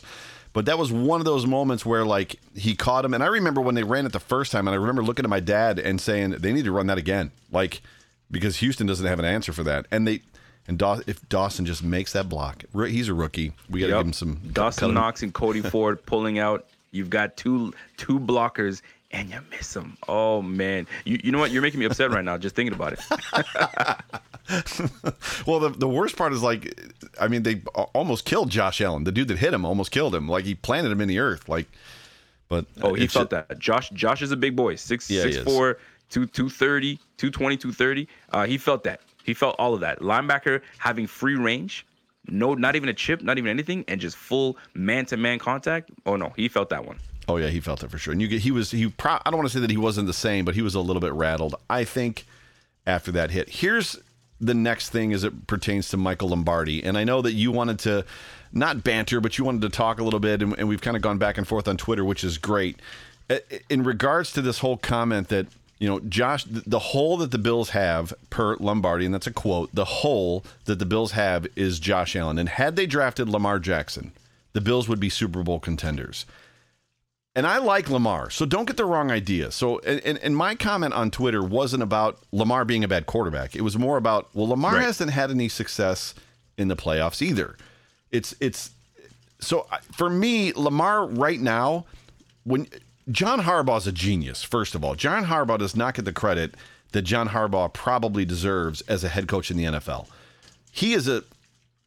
But that was one of those moments where like he caught him, and I remember when they ran it the first time, and I remember looking at my dad and saying they need to run that again, like because Houston doesn't have an answer for that, and they and Daw- if Dawson just makes that block, he's a rookie. We got to Yep. give him some Dawson him- Knox and Cody Ford pulling out. You've got two two blockers and you miss them. Oh man, you you know what? You're making me upset right now just thinking about it. Well, the, the worst part is like, I mean, they almost killed Josh Allen. The dude that hit him almost killed him. Like he planted him in the earth. Like, but Oh, he felt that. Josh Josh is a big boy. Six Yeah, six four, two two thirty, two twenty, two thirty. Uh, he felt that. He felt all of that. Linebacker having free range, no, not even a chip, not even anything, and just full man to man contact. Oh no, he felt that one. Oh yeah, he felt it for sure. And you get he was he. Pro, I don't want to say that he wasn't the same, but he was a little bit rattled. I think after that hit. Here's the next thing as it pertains to Michael Lombardi, and I know that you wanted to not banter, but you wanted to talk a little bit, and, and we've kind of gone back and forth on Twitter, which is great. Uh, In regards to this whole comment that you know, Josh, the the hole that the Bills have per Lombardi, and that's a quote, the hole that the Bills have is Josh Allen. And had they drafted Lamar Jackson, the Bills would be Super Bowl contenders. And I like Lamar, so don't get the wrong idea. So, and, and, my comment on Twitter wasn't about Lamar being a bad quarterback. It was more about, well, Lamar Right. hasn't had any success in the playoffs either. It's, it's, so for me, Lamar right now, when John Harbaugh's a genius, first of all, John Harbaugh does not get the credit that John Harbaugh probably deserves as a head coach in the NFL. He is a,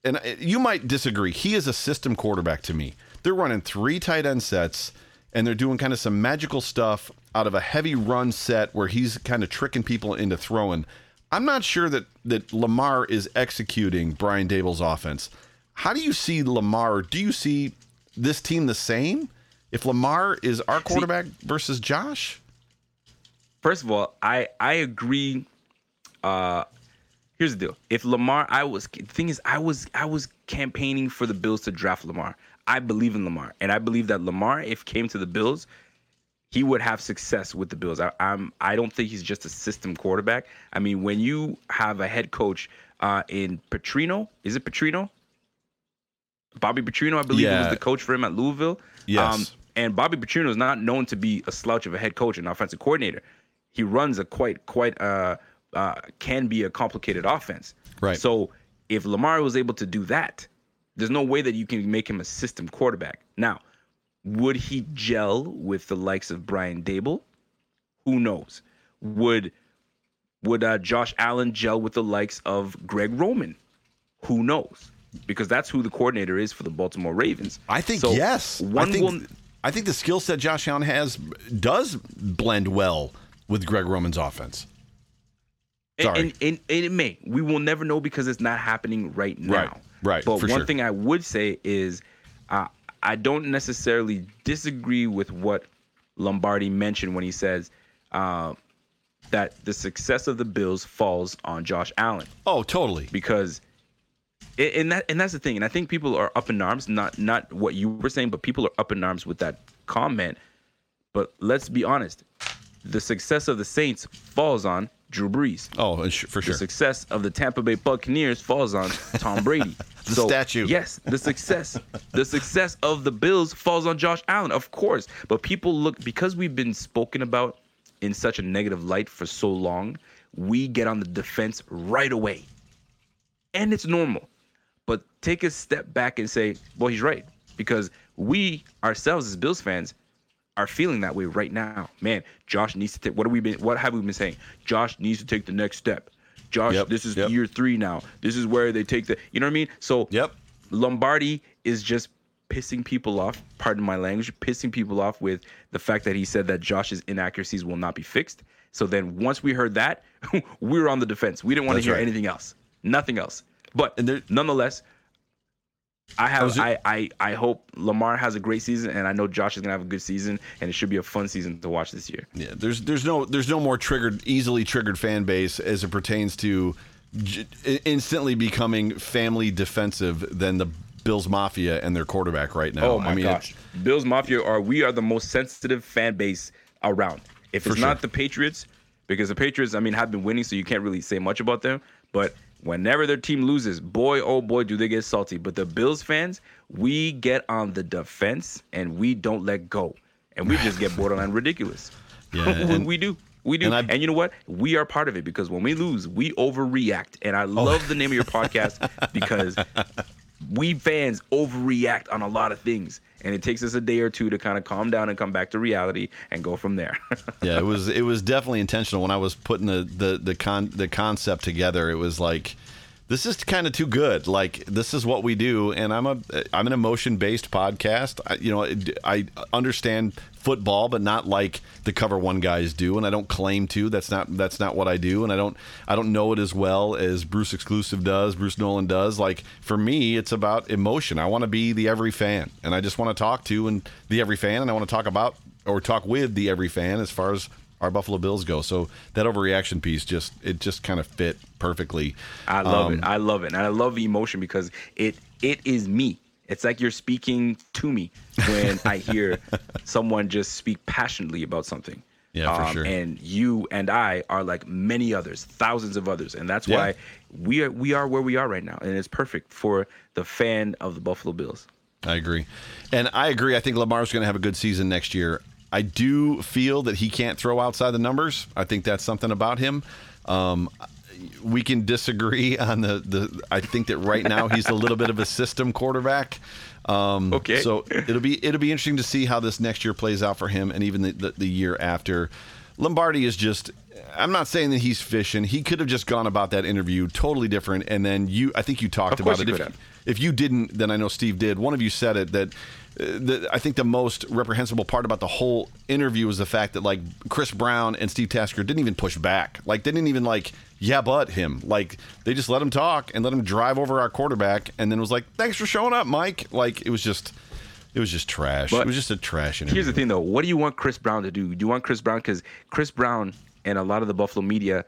and uh, you might disagree, he is a system quarterback to me. They're running three tight end sets and they're doing kind of some magical stuff out of a heavy run set where he's kind of tricking people into throwing. I'm not sure that that Lamar is executing Brian Daboll's offense. How do you see Lamar? Do you see this team the same? If Lamar is our quarterback versus Josh? First of all, I I agree. Uh, here's the deal: if Lamar, I was the thing is, I was I was campaigning for the Bills to draft Lamar. I believe in Lamar, and I believe that Lamar, if came to the Bills, he would have success with the Bills. I, I'm I don't think he's just a system quarterback. I mean, when you have a head coach uh, in Petrino, is it Petrino? Bobby Petrino, I believe, Yeah. was the coach for him at Louisville. Yes. and Bobby Petrino is not known to be a slouch of a head coach and offensive coordinator. He runs a quite quite uh, uh can be a complicated offense. Right. So if Lamar was able to do that, there's no way that you can make him a system quarterback. Now, would he gel with the likes of Brian Daboll? Who knows? Would would uh, Josh Allen gel with the likes of Greg Roman? Who knows? Because that's who the coordinator is for the Baltimore Ravens. I think So yes. One I think, will I think the skill set Josh Allen has does blend well with Greg Roman's offense. Sorry. And, and, and it may. We will never know because it's not happening right now. Right, right, But one sure. thing I would say is uh, I don't necessarily disagree with what Lombardi mentioned when he says uh, that the success of the Bills falls on Josh Allen Oh, totally. because a- and that and that's the thing and i think people are up in arms not not what you were saying but people are up in arms with that comment but let's be honest the success of the saints falls on drew brees Oh, and sure. for the success of the tampa bay buccaneers falls on tom brady The statue. yes the success the success of the bills falls on josh allen of course but people look because we've been spoken about in such a negative light for so long we get on the defense right away and it's normal. But take a step back and say, well, he's right. Because we ourselves as Bills fans are feeling that way right now. Man, Josh needs to take what have we been what have we been saying? Josh needs to take the next step. Josh, Yep, this is yep. year three now. This is where they take the you know what I mean? So Yep. Lombardi is just pissing people off, pardon my language, pissing people off with the fact that he said that Josh's inaccuracies will not be fixed. So then once we heard that, we were on the defense. We didn't want to hear right. anything else. Nothing else. But And there- nonetheless, I have I, I I hope Lamar has a great season and I know Josh is gonna have a good season and it should be a fun season to watch this year. Yeah, there's there's no there's no more triggered easily triggered fan base as it pertains to j- instantly becoming family defensive than the Bills Mafia and their quarterback right now. Oh my I mean, gosh, Bills Mafia are we are the most sensitive fan base around. If it's sure. not the Patriots, because the Patriots, I mean, have been winning, so you can't really say much about them. But whenever their team loses, boy, oh boy, do they get salty. But the Bills fans, we get on the defense and we don't let go, and we just get borderline ridiculous. Yeah, we, and- we do. We do. and And, you know what? We are part of it because when we lose, we overreact. And I oh. love the name of your podcast because we fans overreact on a lot of things. And it takes us a day or two to kind of calm down and come back to reality and go from there. yeah, it was it was definitely intentional when I was putting the the the con the concept together. It was like this is kind of too good. Like this is what we do, and I'm a I'm an emotion based podcast. I, you know, I understand football, but not like the cover one guys do, and I don't claim to. That's not that's not what I do, and I don't I don't know it as well as Bruce Exclusive does, Bruce Nolan does. Like for me, it's about emotion. I want to be the every fan, and I just want to talk to and the every fan, and I want to talk about or talk with the every fan as far as our Buffalo Bills go. So that overreaction piece just it just kind of fit perfectly. I love Um, it. I love it. And I love the emotion because it it is me. It's like you're speaking to me when I hear someone just speak passionately about something. Um, Yeah, for sure. And you and I are like many others, thousands of others, and that's Yeah. why we are we are where we are right now, and it's perfect for the fan of the Buffalo Bills. I agree. And I agree. I think Lamar's going to have a good season next year. I do feel that he can't throw outside the numbers. I think that's something about him. Um, we can disagree on the, the. I think that right now he's a little bit of a system quarterback. Um, Okay. So it'll be it'll be interesting to see how this next year plays out for him, and even the, the, the year after. Lombardi is just. I'm not saying that he's fishing. He could have just gone about that interview totally different, and then you. I think you talked about it. If, if you didn't, then I know Steve did. One of you said it that. The, I think the most reprehensible part about the whole interview was the fact that like Chris Brown and Steve Tasker didn't even push back. Like they didn't even like yeah, but him. Like they just let him talk and let him drive over our quarterback, and then was like, "Thanks for showing up, Mike." Like it was just, it was just trash. But it was just a trash interview. Here's the thing, though. What do you want Chris Brown to do? Do you want Chris Brown because Chris Brown and a lot of the Buffalo media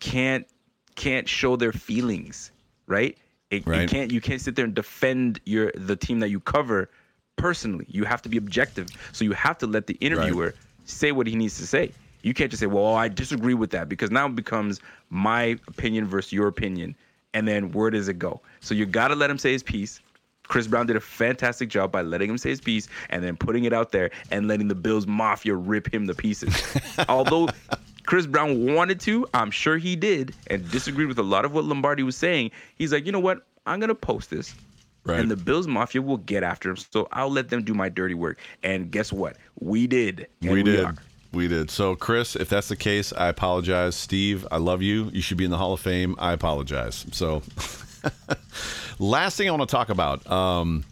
can't can't show their feelings, right? It, Right. You can't you can't sit there and defend your the team that you cover personally. You have to be objective. So you have to let the interviewer say what he needs to say. You can't just say, "Well, I disagree with that," because now it becomes my opinion versus your opinion, and then where does it go? So you got to let him say his piece. Chris Brown did a fantastic job by letting him say his piece and then putting it out there and letting the Bills Mafia rip him to pieces. Although Chris Brown wanted to, I'm sure he did, and disagreed with a lot of what Lombardi was saying. He's like, you know what? I'm gonna post this. Right. And the Bills Mafia will get after him. So I'll let them do my dirty work. And guess what? We did. And we did. are. We did. So, Chris, if that's the case, I apologize. Steve, I love you. You should be in the Hall of Fame. I apologize. So, last thing I want to talk about. Um,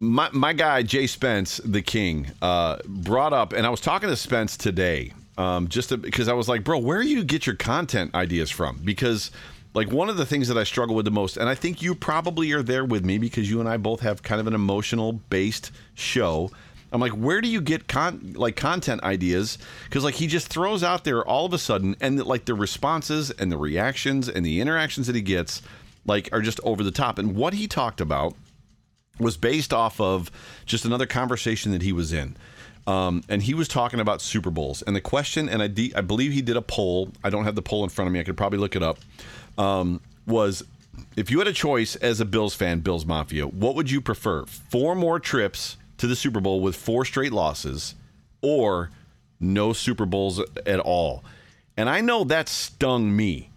my my guy Jay Spence, the King, uh, brought up, and I was talking to Spence today, um, just to, because I was like, bro, where do you get your content ideas from? Because like one of the things that I struggle with the most, and I think you probably are there with me because you and I both have kind of an emotional based show. I'm like, where do you get con- like content ideas? Because like he just throws out there all of a sudden, and like the responses and the reactions and the interactions that he gets, like are just over the top. And what he talked about was based off of just another conversation that he was in. Um, and he was talking about Super Bowls. And the question, and I, de- I believe he did a poll. I don't have the poll in front of me. I could probably look it up. Um, was if you had a choice as a Bills fan, Bills Mafia, what would you prefer? Four more trips to the Super Bowl with four straight losses, or no Super Bowls at all? And I know that stung me.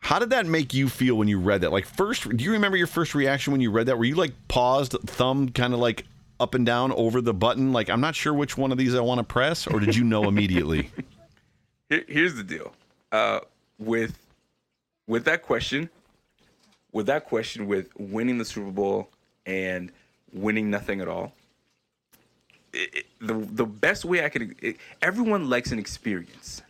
How did that make you feel when you read that? Like first, do you remember your first reaction when you read that? Were you like paused, thumb kind of like up and down over the button? Like I'm not sure which one of these I want to press, or did you know immediately? Here's the deal. Uh, with with that question, with that question, with winning the Super Bowl and winning nothing at all, it, it- the the best way I can it, everyone likes an experience,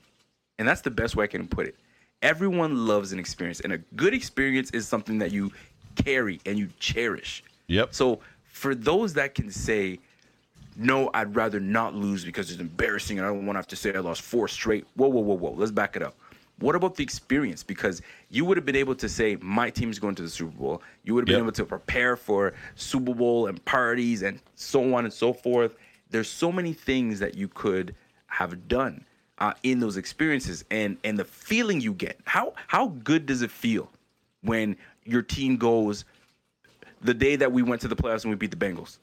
and that's the best way I can put it. Everyone loves an experience, and a good experience is something that you carry and you cherish. Yep. So for those that can say, no, I'd rather not lose because it's embarrassing and I don't want to have to say I lost four straight. Whoa, whoa, whoa, whoa. Let's back it up. What about the experience? Because you would have been able to say, my team's going to the Super Bowl. You would have been Yep. able to prepare for Super Bowl and parties and so on and so forth. There's so many things that you could have done uh, in those experiences and and the feeling you get. How how good does it feel when your team goes the day that we went to the playoffs and we beat the Bengals?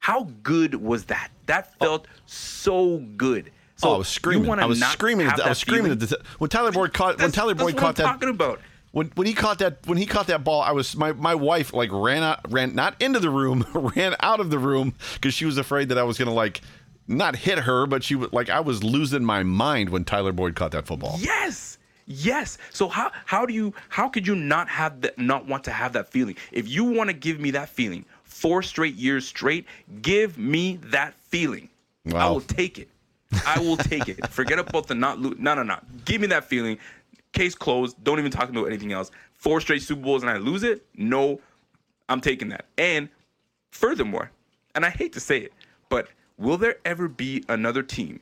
How good was that? That felt so good. So oh, I was screaming. I was screaming. At the, I was screaming at the, when Tyler Boyd caught when That's- Tyler that's Boyd what caught that talking about. when when he caught that when he caught that ball, I was my my wife like ran out ran not into the room, ran out of the room because she was afraid that I was gonna like not hit her, but she was like I was losing my mind when Tyler Boyd caught that football. Yes. Yes. So how how do you how could you not have that not want to have that feeling? If you want to give me that feeling four straight years straight, give me that feeling. I will take it. I will take it. Forget about the not lose. no no no. Give me that feeling. Case closed. Don't even talk about anything else. Four straight Super Bowls and I lose it? No, I'm taking that. And furthermore, and I hate to say it, but will there ever be another team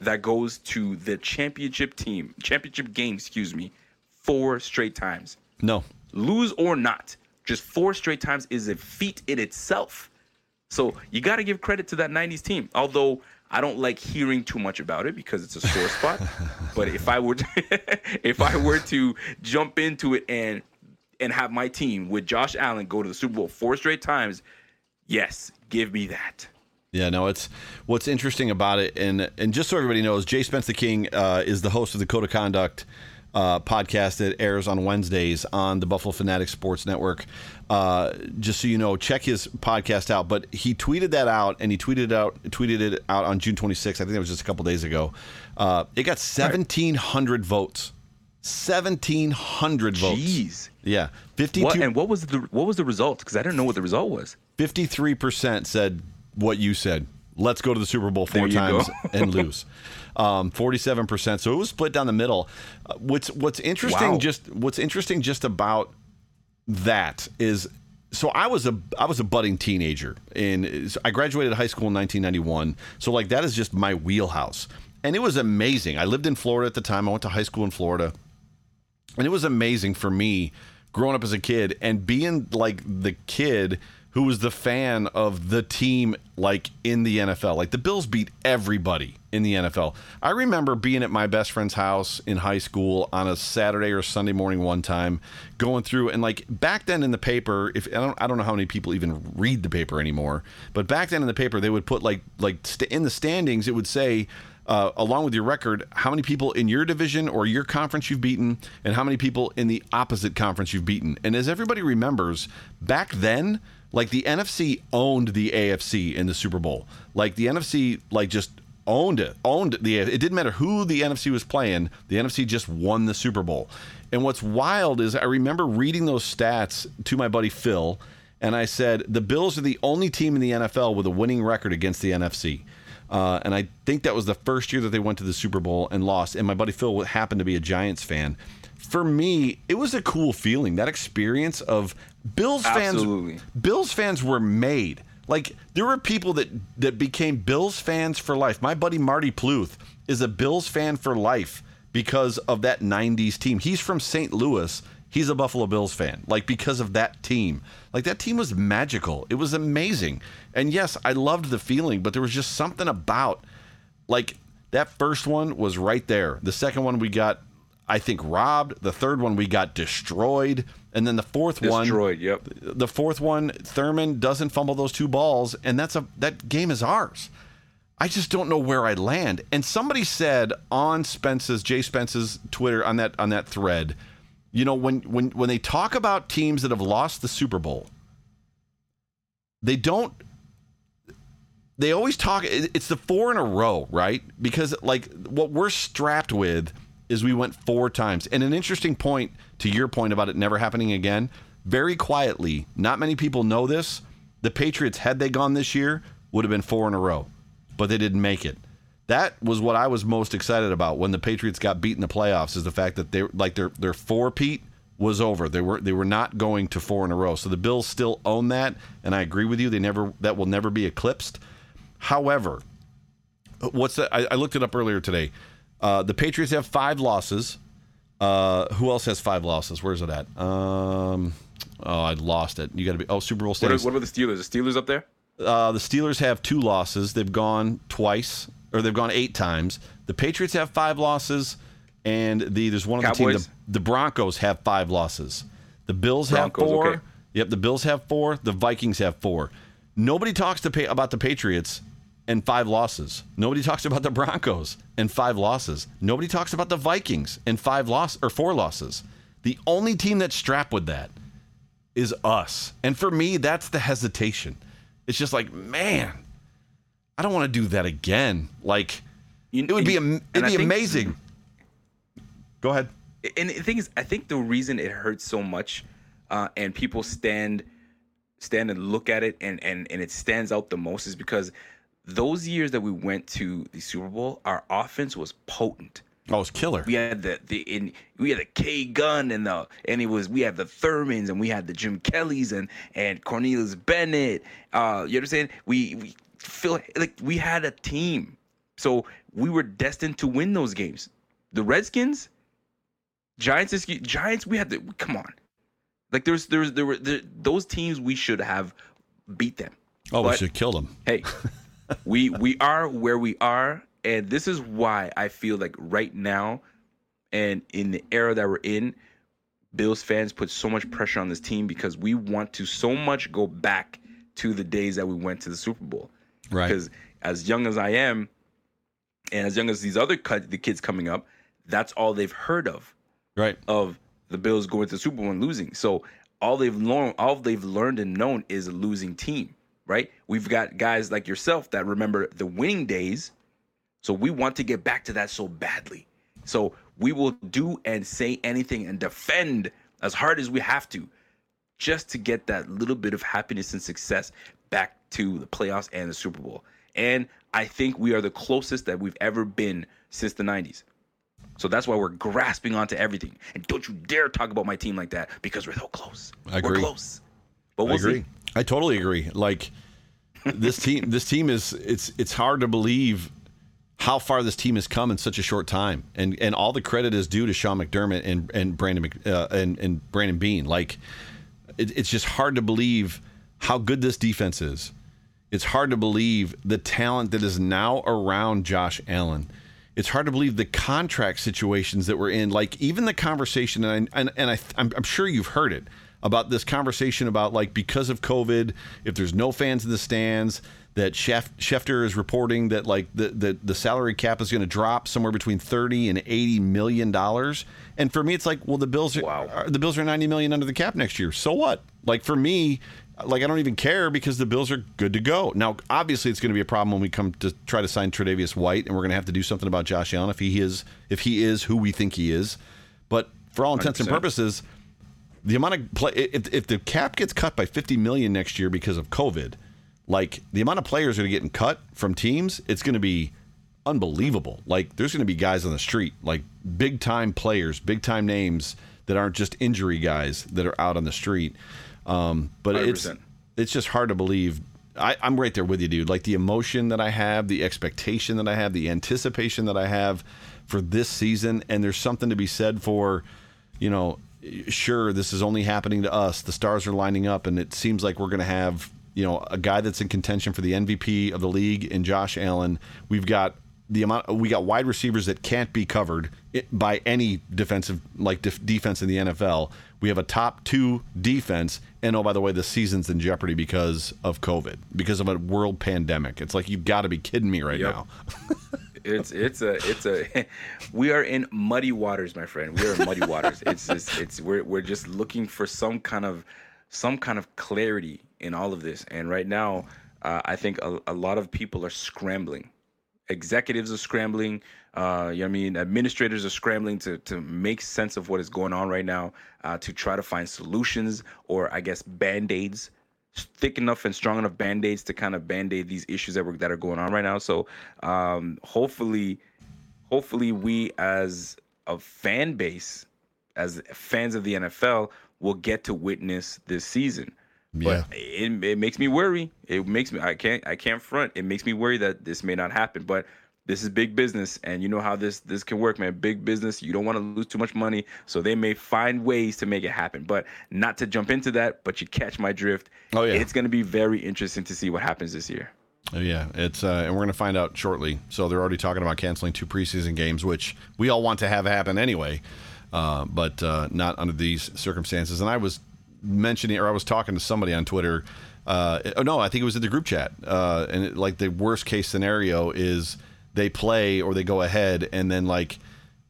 that goes to the championship team, championship game, excuse me, four straight times? No, Lose or not, just four straight times is a feat in itself. So you got to give credit to that 90s team. Although I don't like hearing too much about it because it's a sore spot. But if I were to, if I were to jump into it and and have my team with Josh Allen go to the Super Bowl four straight times, yes, give me that. Yeah, no, it's what's interesting about it, and and just so everybody knows, Jay Spence the King uh, is the host of the Code of Conduct uh, podcast that airs on Wednesdays on the Buffalo Fanatic Sports Network. Uh, just so you know, check his podcast out. But he tweeted that out, and he tweeted it out, tweeted it out on June 26th. I think it was just a couple days ago. Uh, it got 1,700 votes. 1,700 votes. Jeez. Yeah, 52. What and what was the what was the result? Because I didn't know what the result was. 53% said what you said. Let's go to the Super Bowl four times and lose. Um, 47%. So it was split down the middle. Uh, what's what's interesting Wow. just what's interesting just about that is so I was a I was a budding teenager and I graduated high school in 1991. So like that is just my wheelhouse. And it was amazing. I lived in Florida at the time. I went to high school in Florida. And it was amazing for me growing up as a kid and being like the kid who was the fan of the team like in the NFL. Like the Bills beat everybody in the NFL. I remember being at my best friend's house in high school on a Saturday or Sunday morning one time going through and like back then in the paper if I don't I don't know how many people even read the paper anymore, but back then in the paper they would put like like st- in the standings it would say uh, along with your record, how many people in your division or your conference you've beaten, and how many people in the opposite conference you've beaten. And as everybody remembers, back then, like the NFC owned the AFC in the Super Bowl. Like the NFC, like just owned it, owned the. It didn't matter who the NFC was playing. The NFC just won the Super Bowl. And what's wild is I remember reading those stats to my buddy Phil, and I said the Bills are the only team in the NFL with a winning record against the NFC. Uh, and I think that was the first year that they went to the Super Bowl and lost. And my buddy Phil happened to be a Giants fan. For me, it was a cool feeling. That experience of Bills Absolutely. fans. Bills fans were made. Like there were people that that became Bills fans for life. My buddy Marty Pluth is a Bills fan for life because of that '90s team. He's from St. Louis. He's a Buffalo Bills fan, like because of that team. Like that team was magical. It was amazing. And yes, I loved the feeling, but there was just something about like that first one was right there. The second one we got, I think, robbed. The third one we got destroyed, and then the fourth one, Destroyed. Yep. the fourth one, Thurman doesn't fumble those two balls, and that's a that game is ours. I just don't know where I land. And somebody said on Spence's Jay Spence's Twitter on that on that thread, you know, when when when they talk about teams that have lost the Super Bowl, they don't they always talk it's the four in a row right because like what we're strapped with is we went four times and an interesting point to your point about it never happening again very quietly not many people know this the patriots had they gone this year would have been four in a row but they didn't make it that was what i was most excited about when the patriots got beat in the playoffs is the fact that they like their their four pete was over. They were they were not going to four in a row. So the Bills still own that, and I agree with you. They never that will never be eclipsed. However, what's that? I, I looked it up earlier today. Uh, the Patriots have five losses. Uh, who else has five losses? Where's it at? Um, oh, I lost it. You got to be. Oh, Super Bowl What, are, what about the Steelers? The Steelers up there? Uh, the Steelers have two losses. They've gone twice, or they've gone eight times. The Patriots have five losses, and the there's one of the teams. The, the Broncos have five losses. The Bills Broncos, have four. okay. Yep, the Bills have four. The Vikings have four. Nobody talks to pay, about the Patriots and five losses. Nobody talks about the Broncos and five losses. Nobody talks about the Vikings and five loss or four losses. The only team that's strapped with that is us. And for me, that's the hesitation. It's just like, man, I don't want to do that again. Like, You- it would be it'd be think- amazing. Go ahead. and the thing is, I think the reason it hurts so much, uh, and people stand stand and look at it, and and and it stands out the most, is because those years that we went to the Super Bowl, our offense was potent. Oh, it's killer. We had the the in we had the K gun and the and it was we had the Thurmans and we had the Jim Kellys and and Cornelius Bennett. Uh, you understand? We we feel like we had a team, so we were destined to win those games. The Redskins, Giants, Giants. We had to come on. Like there's there's there were there, those teams we should have beat them. oh, we but- should kill them. hey, we we are where we are, and this is why I feel like right now, and in the era that we're in, Bills fans put so much pressure on this team because we want to so much go back to the days that we went to the Super Bowl. Right. Because as young as I am, and as young as these other cut the kids coming up, that's all they've heard of Right. of the Bills going to the Super Bowl and losing. So all they've learned, all they've learned and known is a losing team, right? We've got guys like yourself that remember the winning days. So we want to get back to that so badly. So we will do and say anything and defend as hard as we have to just to get that little bit of happiness and success back to the playoffs and the Super Bowl. And I think we are the closest that we've ever been since the 90s. So that's why we're grasping onto everything. And don't you dare talk about my team like that because we're so close. I agree. We're close. But we'll I agree. see. I totally agree. Like this team, this team is it's it's hard to believe how far this team has come in such a short time, and and all the credit is due to Sean McDermott and and Brandon uh, and and Brandon Beane. Like it, it's just hard to believe how good this defense is. It's hard to believe the talent that is now around Josh Allen. It's hard to believe the contract situations that we're in. Like even the conversation, and I, and, and I, I'm, I'm sure you've heard it about this conversation about like because of COVID, if there's no fans in the stands, that Schef- Schefter is reporting that like the the, the salary cap is going to drop somewhere between 30 and 80 million dollars. And for me, it's like, well, the Bills are, Wow. are the Bills are 90 million under the cap next year. So what? Like for me, like I don't even care because the Bills are good to go. Now, obviously, it's going to be a problem when we come to try to sign Tre'Davious White, and we're going to have to do something about Josh Allen if he is if he is who we think he is. But for all intents and 100%. purposes, the amount of play if, if the cap gets cut by 50 million next year because of COVID, like the amount of players that are getting cut from teams, it's going to be unbelievable. Like there's going to be guys on the street, like big time players, big time names that aren't just injury guys that are out on the street. Um, but it's 100%. it's just hard to believe. I, I'm right there with you, dude. Like the emotion that I have, the expectation that I have, the anticipation that I have for this season, and there's something to be said for, you know, sure this is only happening to us. The stars are lining up, and it seems like we're going to have, you know, a guy that's in contention for the MVP of the league in Josh Allen. We've got the amount we got wide receivers that can't be covered by any defensive like def- defense in the NFL. We have a top two defense, and oh by the way, the season's in jeopardy because of COVID, because of a world pandemic. It's like you've got to be kidding me right Yep. now. It's it's a it's a we are in muddy waters, my friend. We are in muddy waters. It's just it's we're we're just looking for some kind of some kind of clarity in all of this. And right now, uh, I think a, a lot of people are scrambling. Executives are scrambling. Uh, you know what I mean? Administrators are scrambling to to make sense of what is going on right now, uh, to try to find solutions or I guess band aids thick enough and strong enough band-aids to kind of band-aid these issues that, were, that are going on right now. So um, hopefully hopefully we as a fan base as fans of the nfl will get to witness this season. Yeah. but it, it makes me worry. It makes me i can't i can't front. It makes me worry that this may not happen. But this is big business and you know how this this can work man big business you don't want to lose too much money so they may find ways to make it happen but not to jump into that but you catch my drift Oh, yeah. it's going to be very interesting to see what happens this year Oh, yeah, it's uh, and we're going to find out shortly. So they're already talking about canceling two preseason games, which we all want to have happen anyway, uh, but uh, not under these circumstances. And I was mentioning, or I was talking to somebody on Twitter. Uh, oh no, I think it was in the group chat. Uh, and it, like the worst case scenario is they play or they go ahead, and then like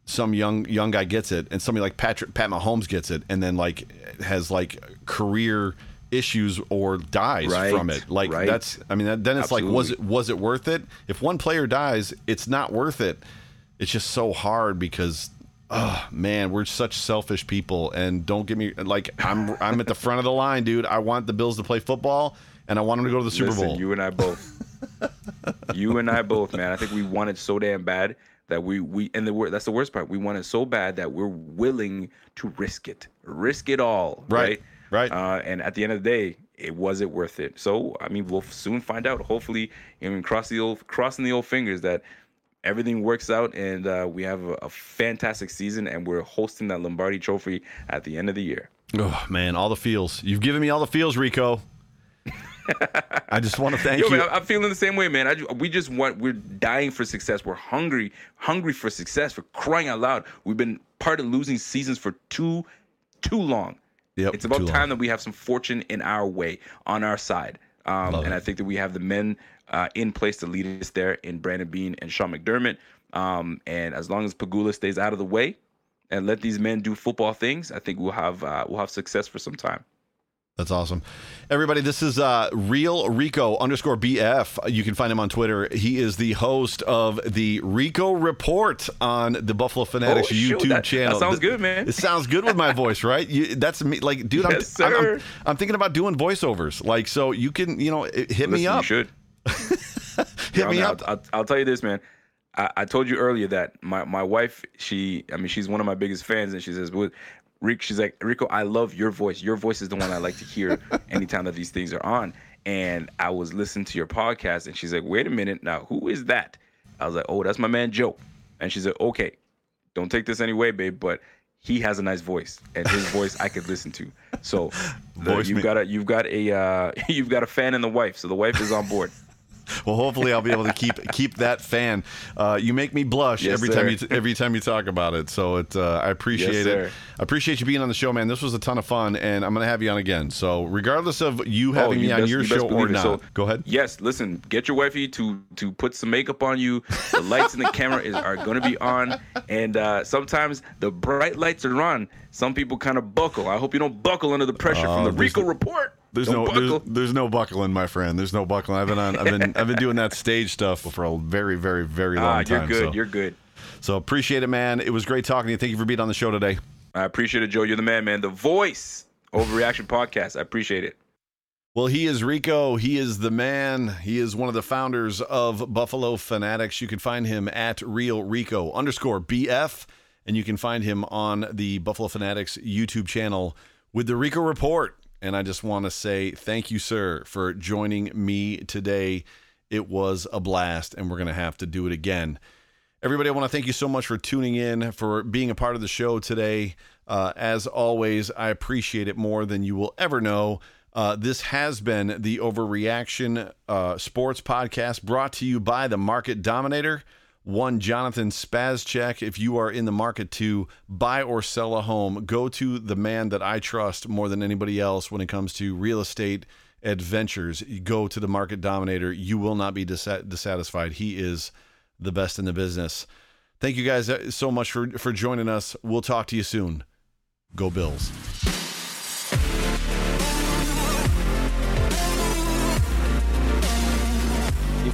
some young young guy gets it, and somebody like Patrick Pat Mahomes gets it, and then like has like career issues or dies Right, from it. Like right. that's I mean that, then it's like was it was it worth it? If one player dies, it's not worth it. It's just so hard because oh man, we're such selfish people and don't get me like I'm I'm at the front of the line, dude. I want the Bills to play football and I want them to go to the Super Listen, Bowl. you and i both you and i both man. I think we want it so damn bad that we we and the that's the worst part. We want it so bad that we're willing to risk it. Risk it all Right, right? right. uh, and at the end of the day it was it worth it. So i mean we'll soon find out hopefully i mean cross the old crossing the old fingers that everything works out and uh, we have a, a fantastic season and we're hosting that lombardi trophy at the end of the year. Oh man, all the feels. You've given me all the feels, Rico. I just want to thank Yo, you. man, I'm feeling the same way, man. I, we just want, we're dying for success. We're hungry, hungry for success. For crying out loud, we've been part of losing seasons for too, too long. Yep, it's about time long. that we have some fortune in our way, on our side. Um, and it. I think that we have the men uh, in place to lead us there in Brandon Beane and Sean McDermott. Um, and as long as Pegula stays out of the way and let these men do football things, I think we'll have uh, we'll have success for some time. That's awesome. Everybody, this is uh, Real Rico underscore BF. You can find him on Twitter. He is the host of the Rico Report on the Buffalo Fanatics Oh, YouTube that- that channel. sounds good, man. It sounds good with my voice, right? You, that's me. Like, dude, I'm, Yes, I'm, I'm. I'm thinking about doing voiceovers. Like, so you can, you know, hit me up. You should. Hit Yeah, me I'll, up. I'll, I'll tell you this, man. I, I told you earlier that my, my wife, she, I mean, she's one of my biggest fans, and she says, "Well, Rick, she's like, Rico, I love your voice. Your voice is the one I like to hear anytime that these things are on." And I was listening to your podcast, and she's like, "Wait a minute, now who is that?" I was like, "Oh, that's my man Joe." And she's like, "Okay, don't take this anyway, babe, but." He has a nice voice, and his voice I could listen to. So, the, you've me- got a you've got a uh, you've got a fan in the wife. So the wife is on board. Well, hopefully, I'll be able to keep keep that fan. Uh, you make me blush Yes, every time sir. you every time you talk about it. So it, uh, I appreciate Yes, it. sir. I appreciate you being on the show, man. This was a ton of fun, and I'm going to have you on again. So regardless of you having Oh, me you on your you show or not, So- go ahead. Yes, listen, get your wifey to to put some makeup on you. The lights and the camera is are going to be on, and uh, sometimes the bright lights are on. Some people kind of buckle. I hope you don't buckle under the pressure Oh, from the there's Rico report. There's Don't no there's, there's no buckling, my friend. There's no buckling. I've been on. I've been I've been doing that stage stuff for a very very very long ah, you're time. good. So, You're good. so appreciate it, man. It was great talking to you. Thank you for being on the show today. I appreciate it, Joe. You're the man, man. The voice overreaction podcast. I appreciate it. Well, he is Rico. He is the man. He is one of the founders of Buffalo Fanatics. You can find him at Real Rico underscore BF, and you can find him on the Buffalo Fanatics YouTube channel with the Rico Report. And I just want to say thank you, sir, for joining me today. It was a blast, and we're going to have to do it again. Everybody, I want to thank you so much for tuning in, for being a part of the show today. Uh, as always, I appreciate it more than you will ever know. Uh, this has been the Overreaction uh, Sports Podcast brought to you by the Market Dominator. One Jonathan Spazcheck. If you are in the market to buy or sell a home, go to the man that I trust more than anybody else when it comes to real estate adventures. Go to the Market Dominator. You will not be dis- dissatisfied. He is the best in the business. Thank you guys uh, so much for for joining us. We'll talk to you soon. Go Bills.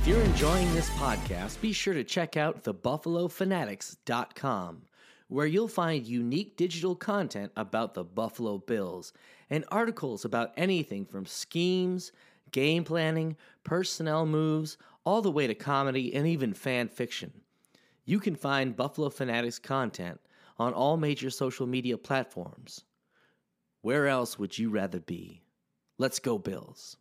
If you're enjoying this podcast, be sure to check out thebuffalofanatics.com, where you'll find unique digital content about the Buffalo Bills and articles about anything from schemes, game planning, personnel moves, all the way to comedy and even fan fiction. You can find Buffalo Fanatics content on all major social media platforms. Where else would you rather be? Let's go, Bills.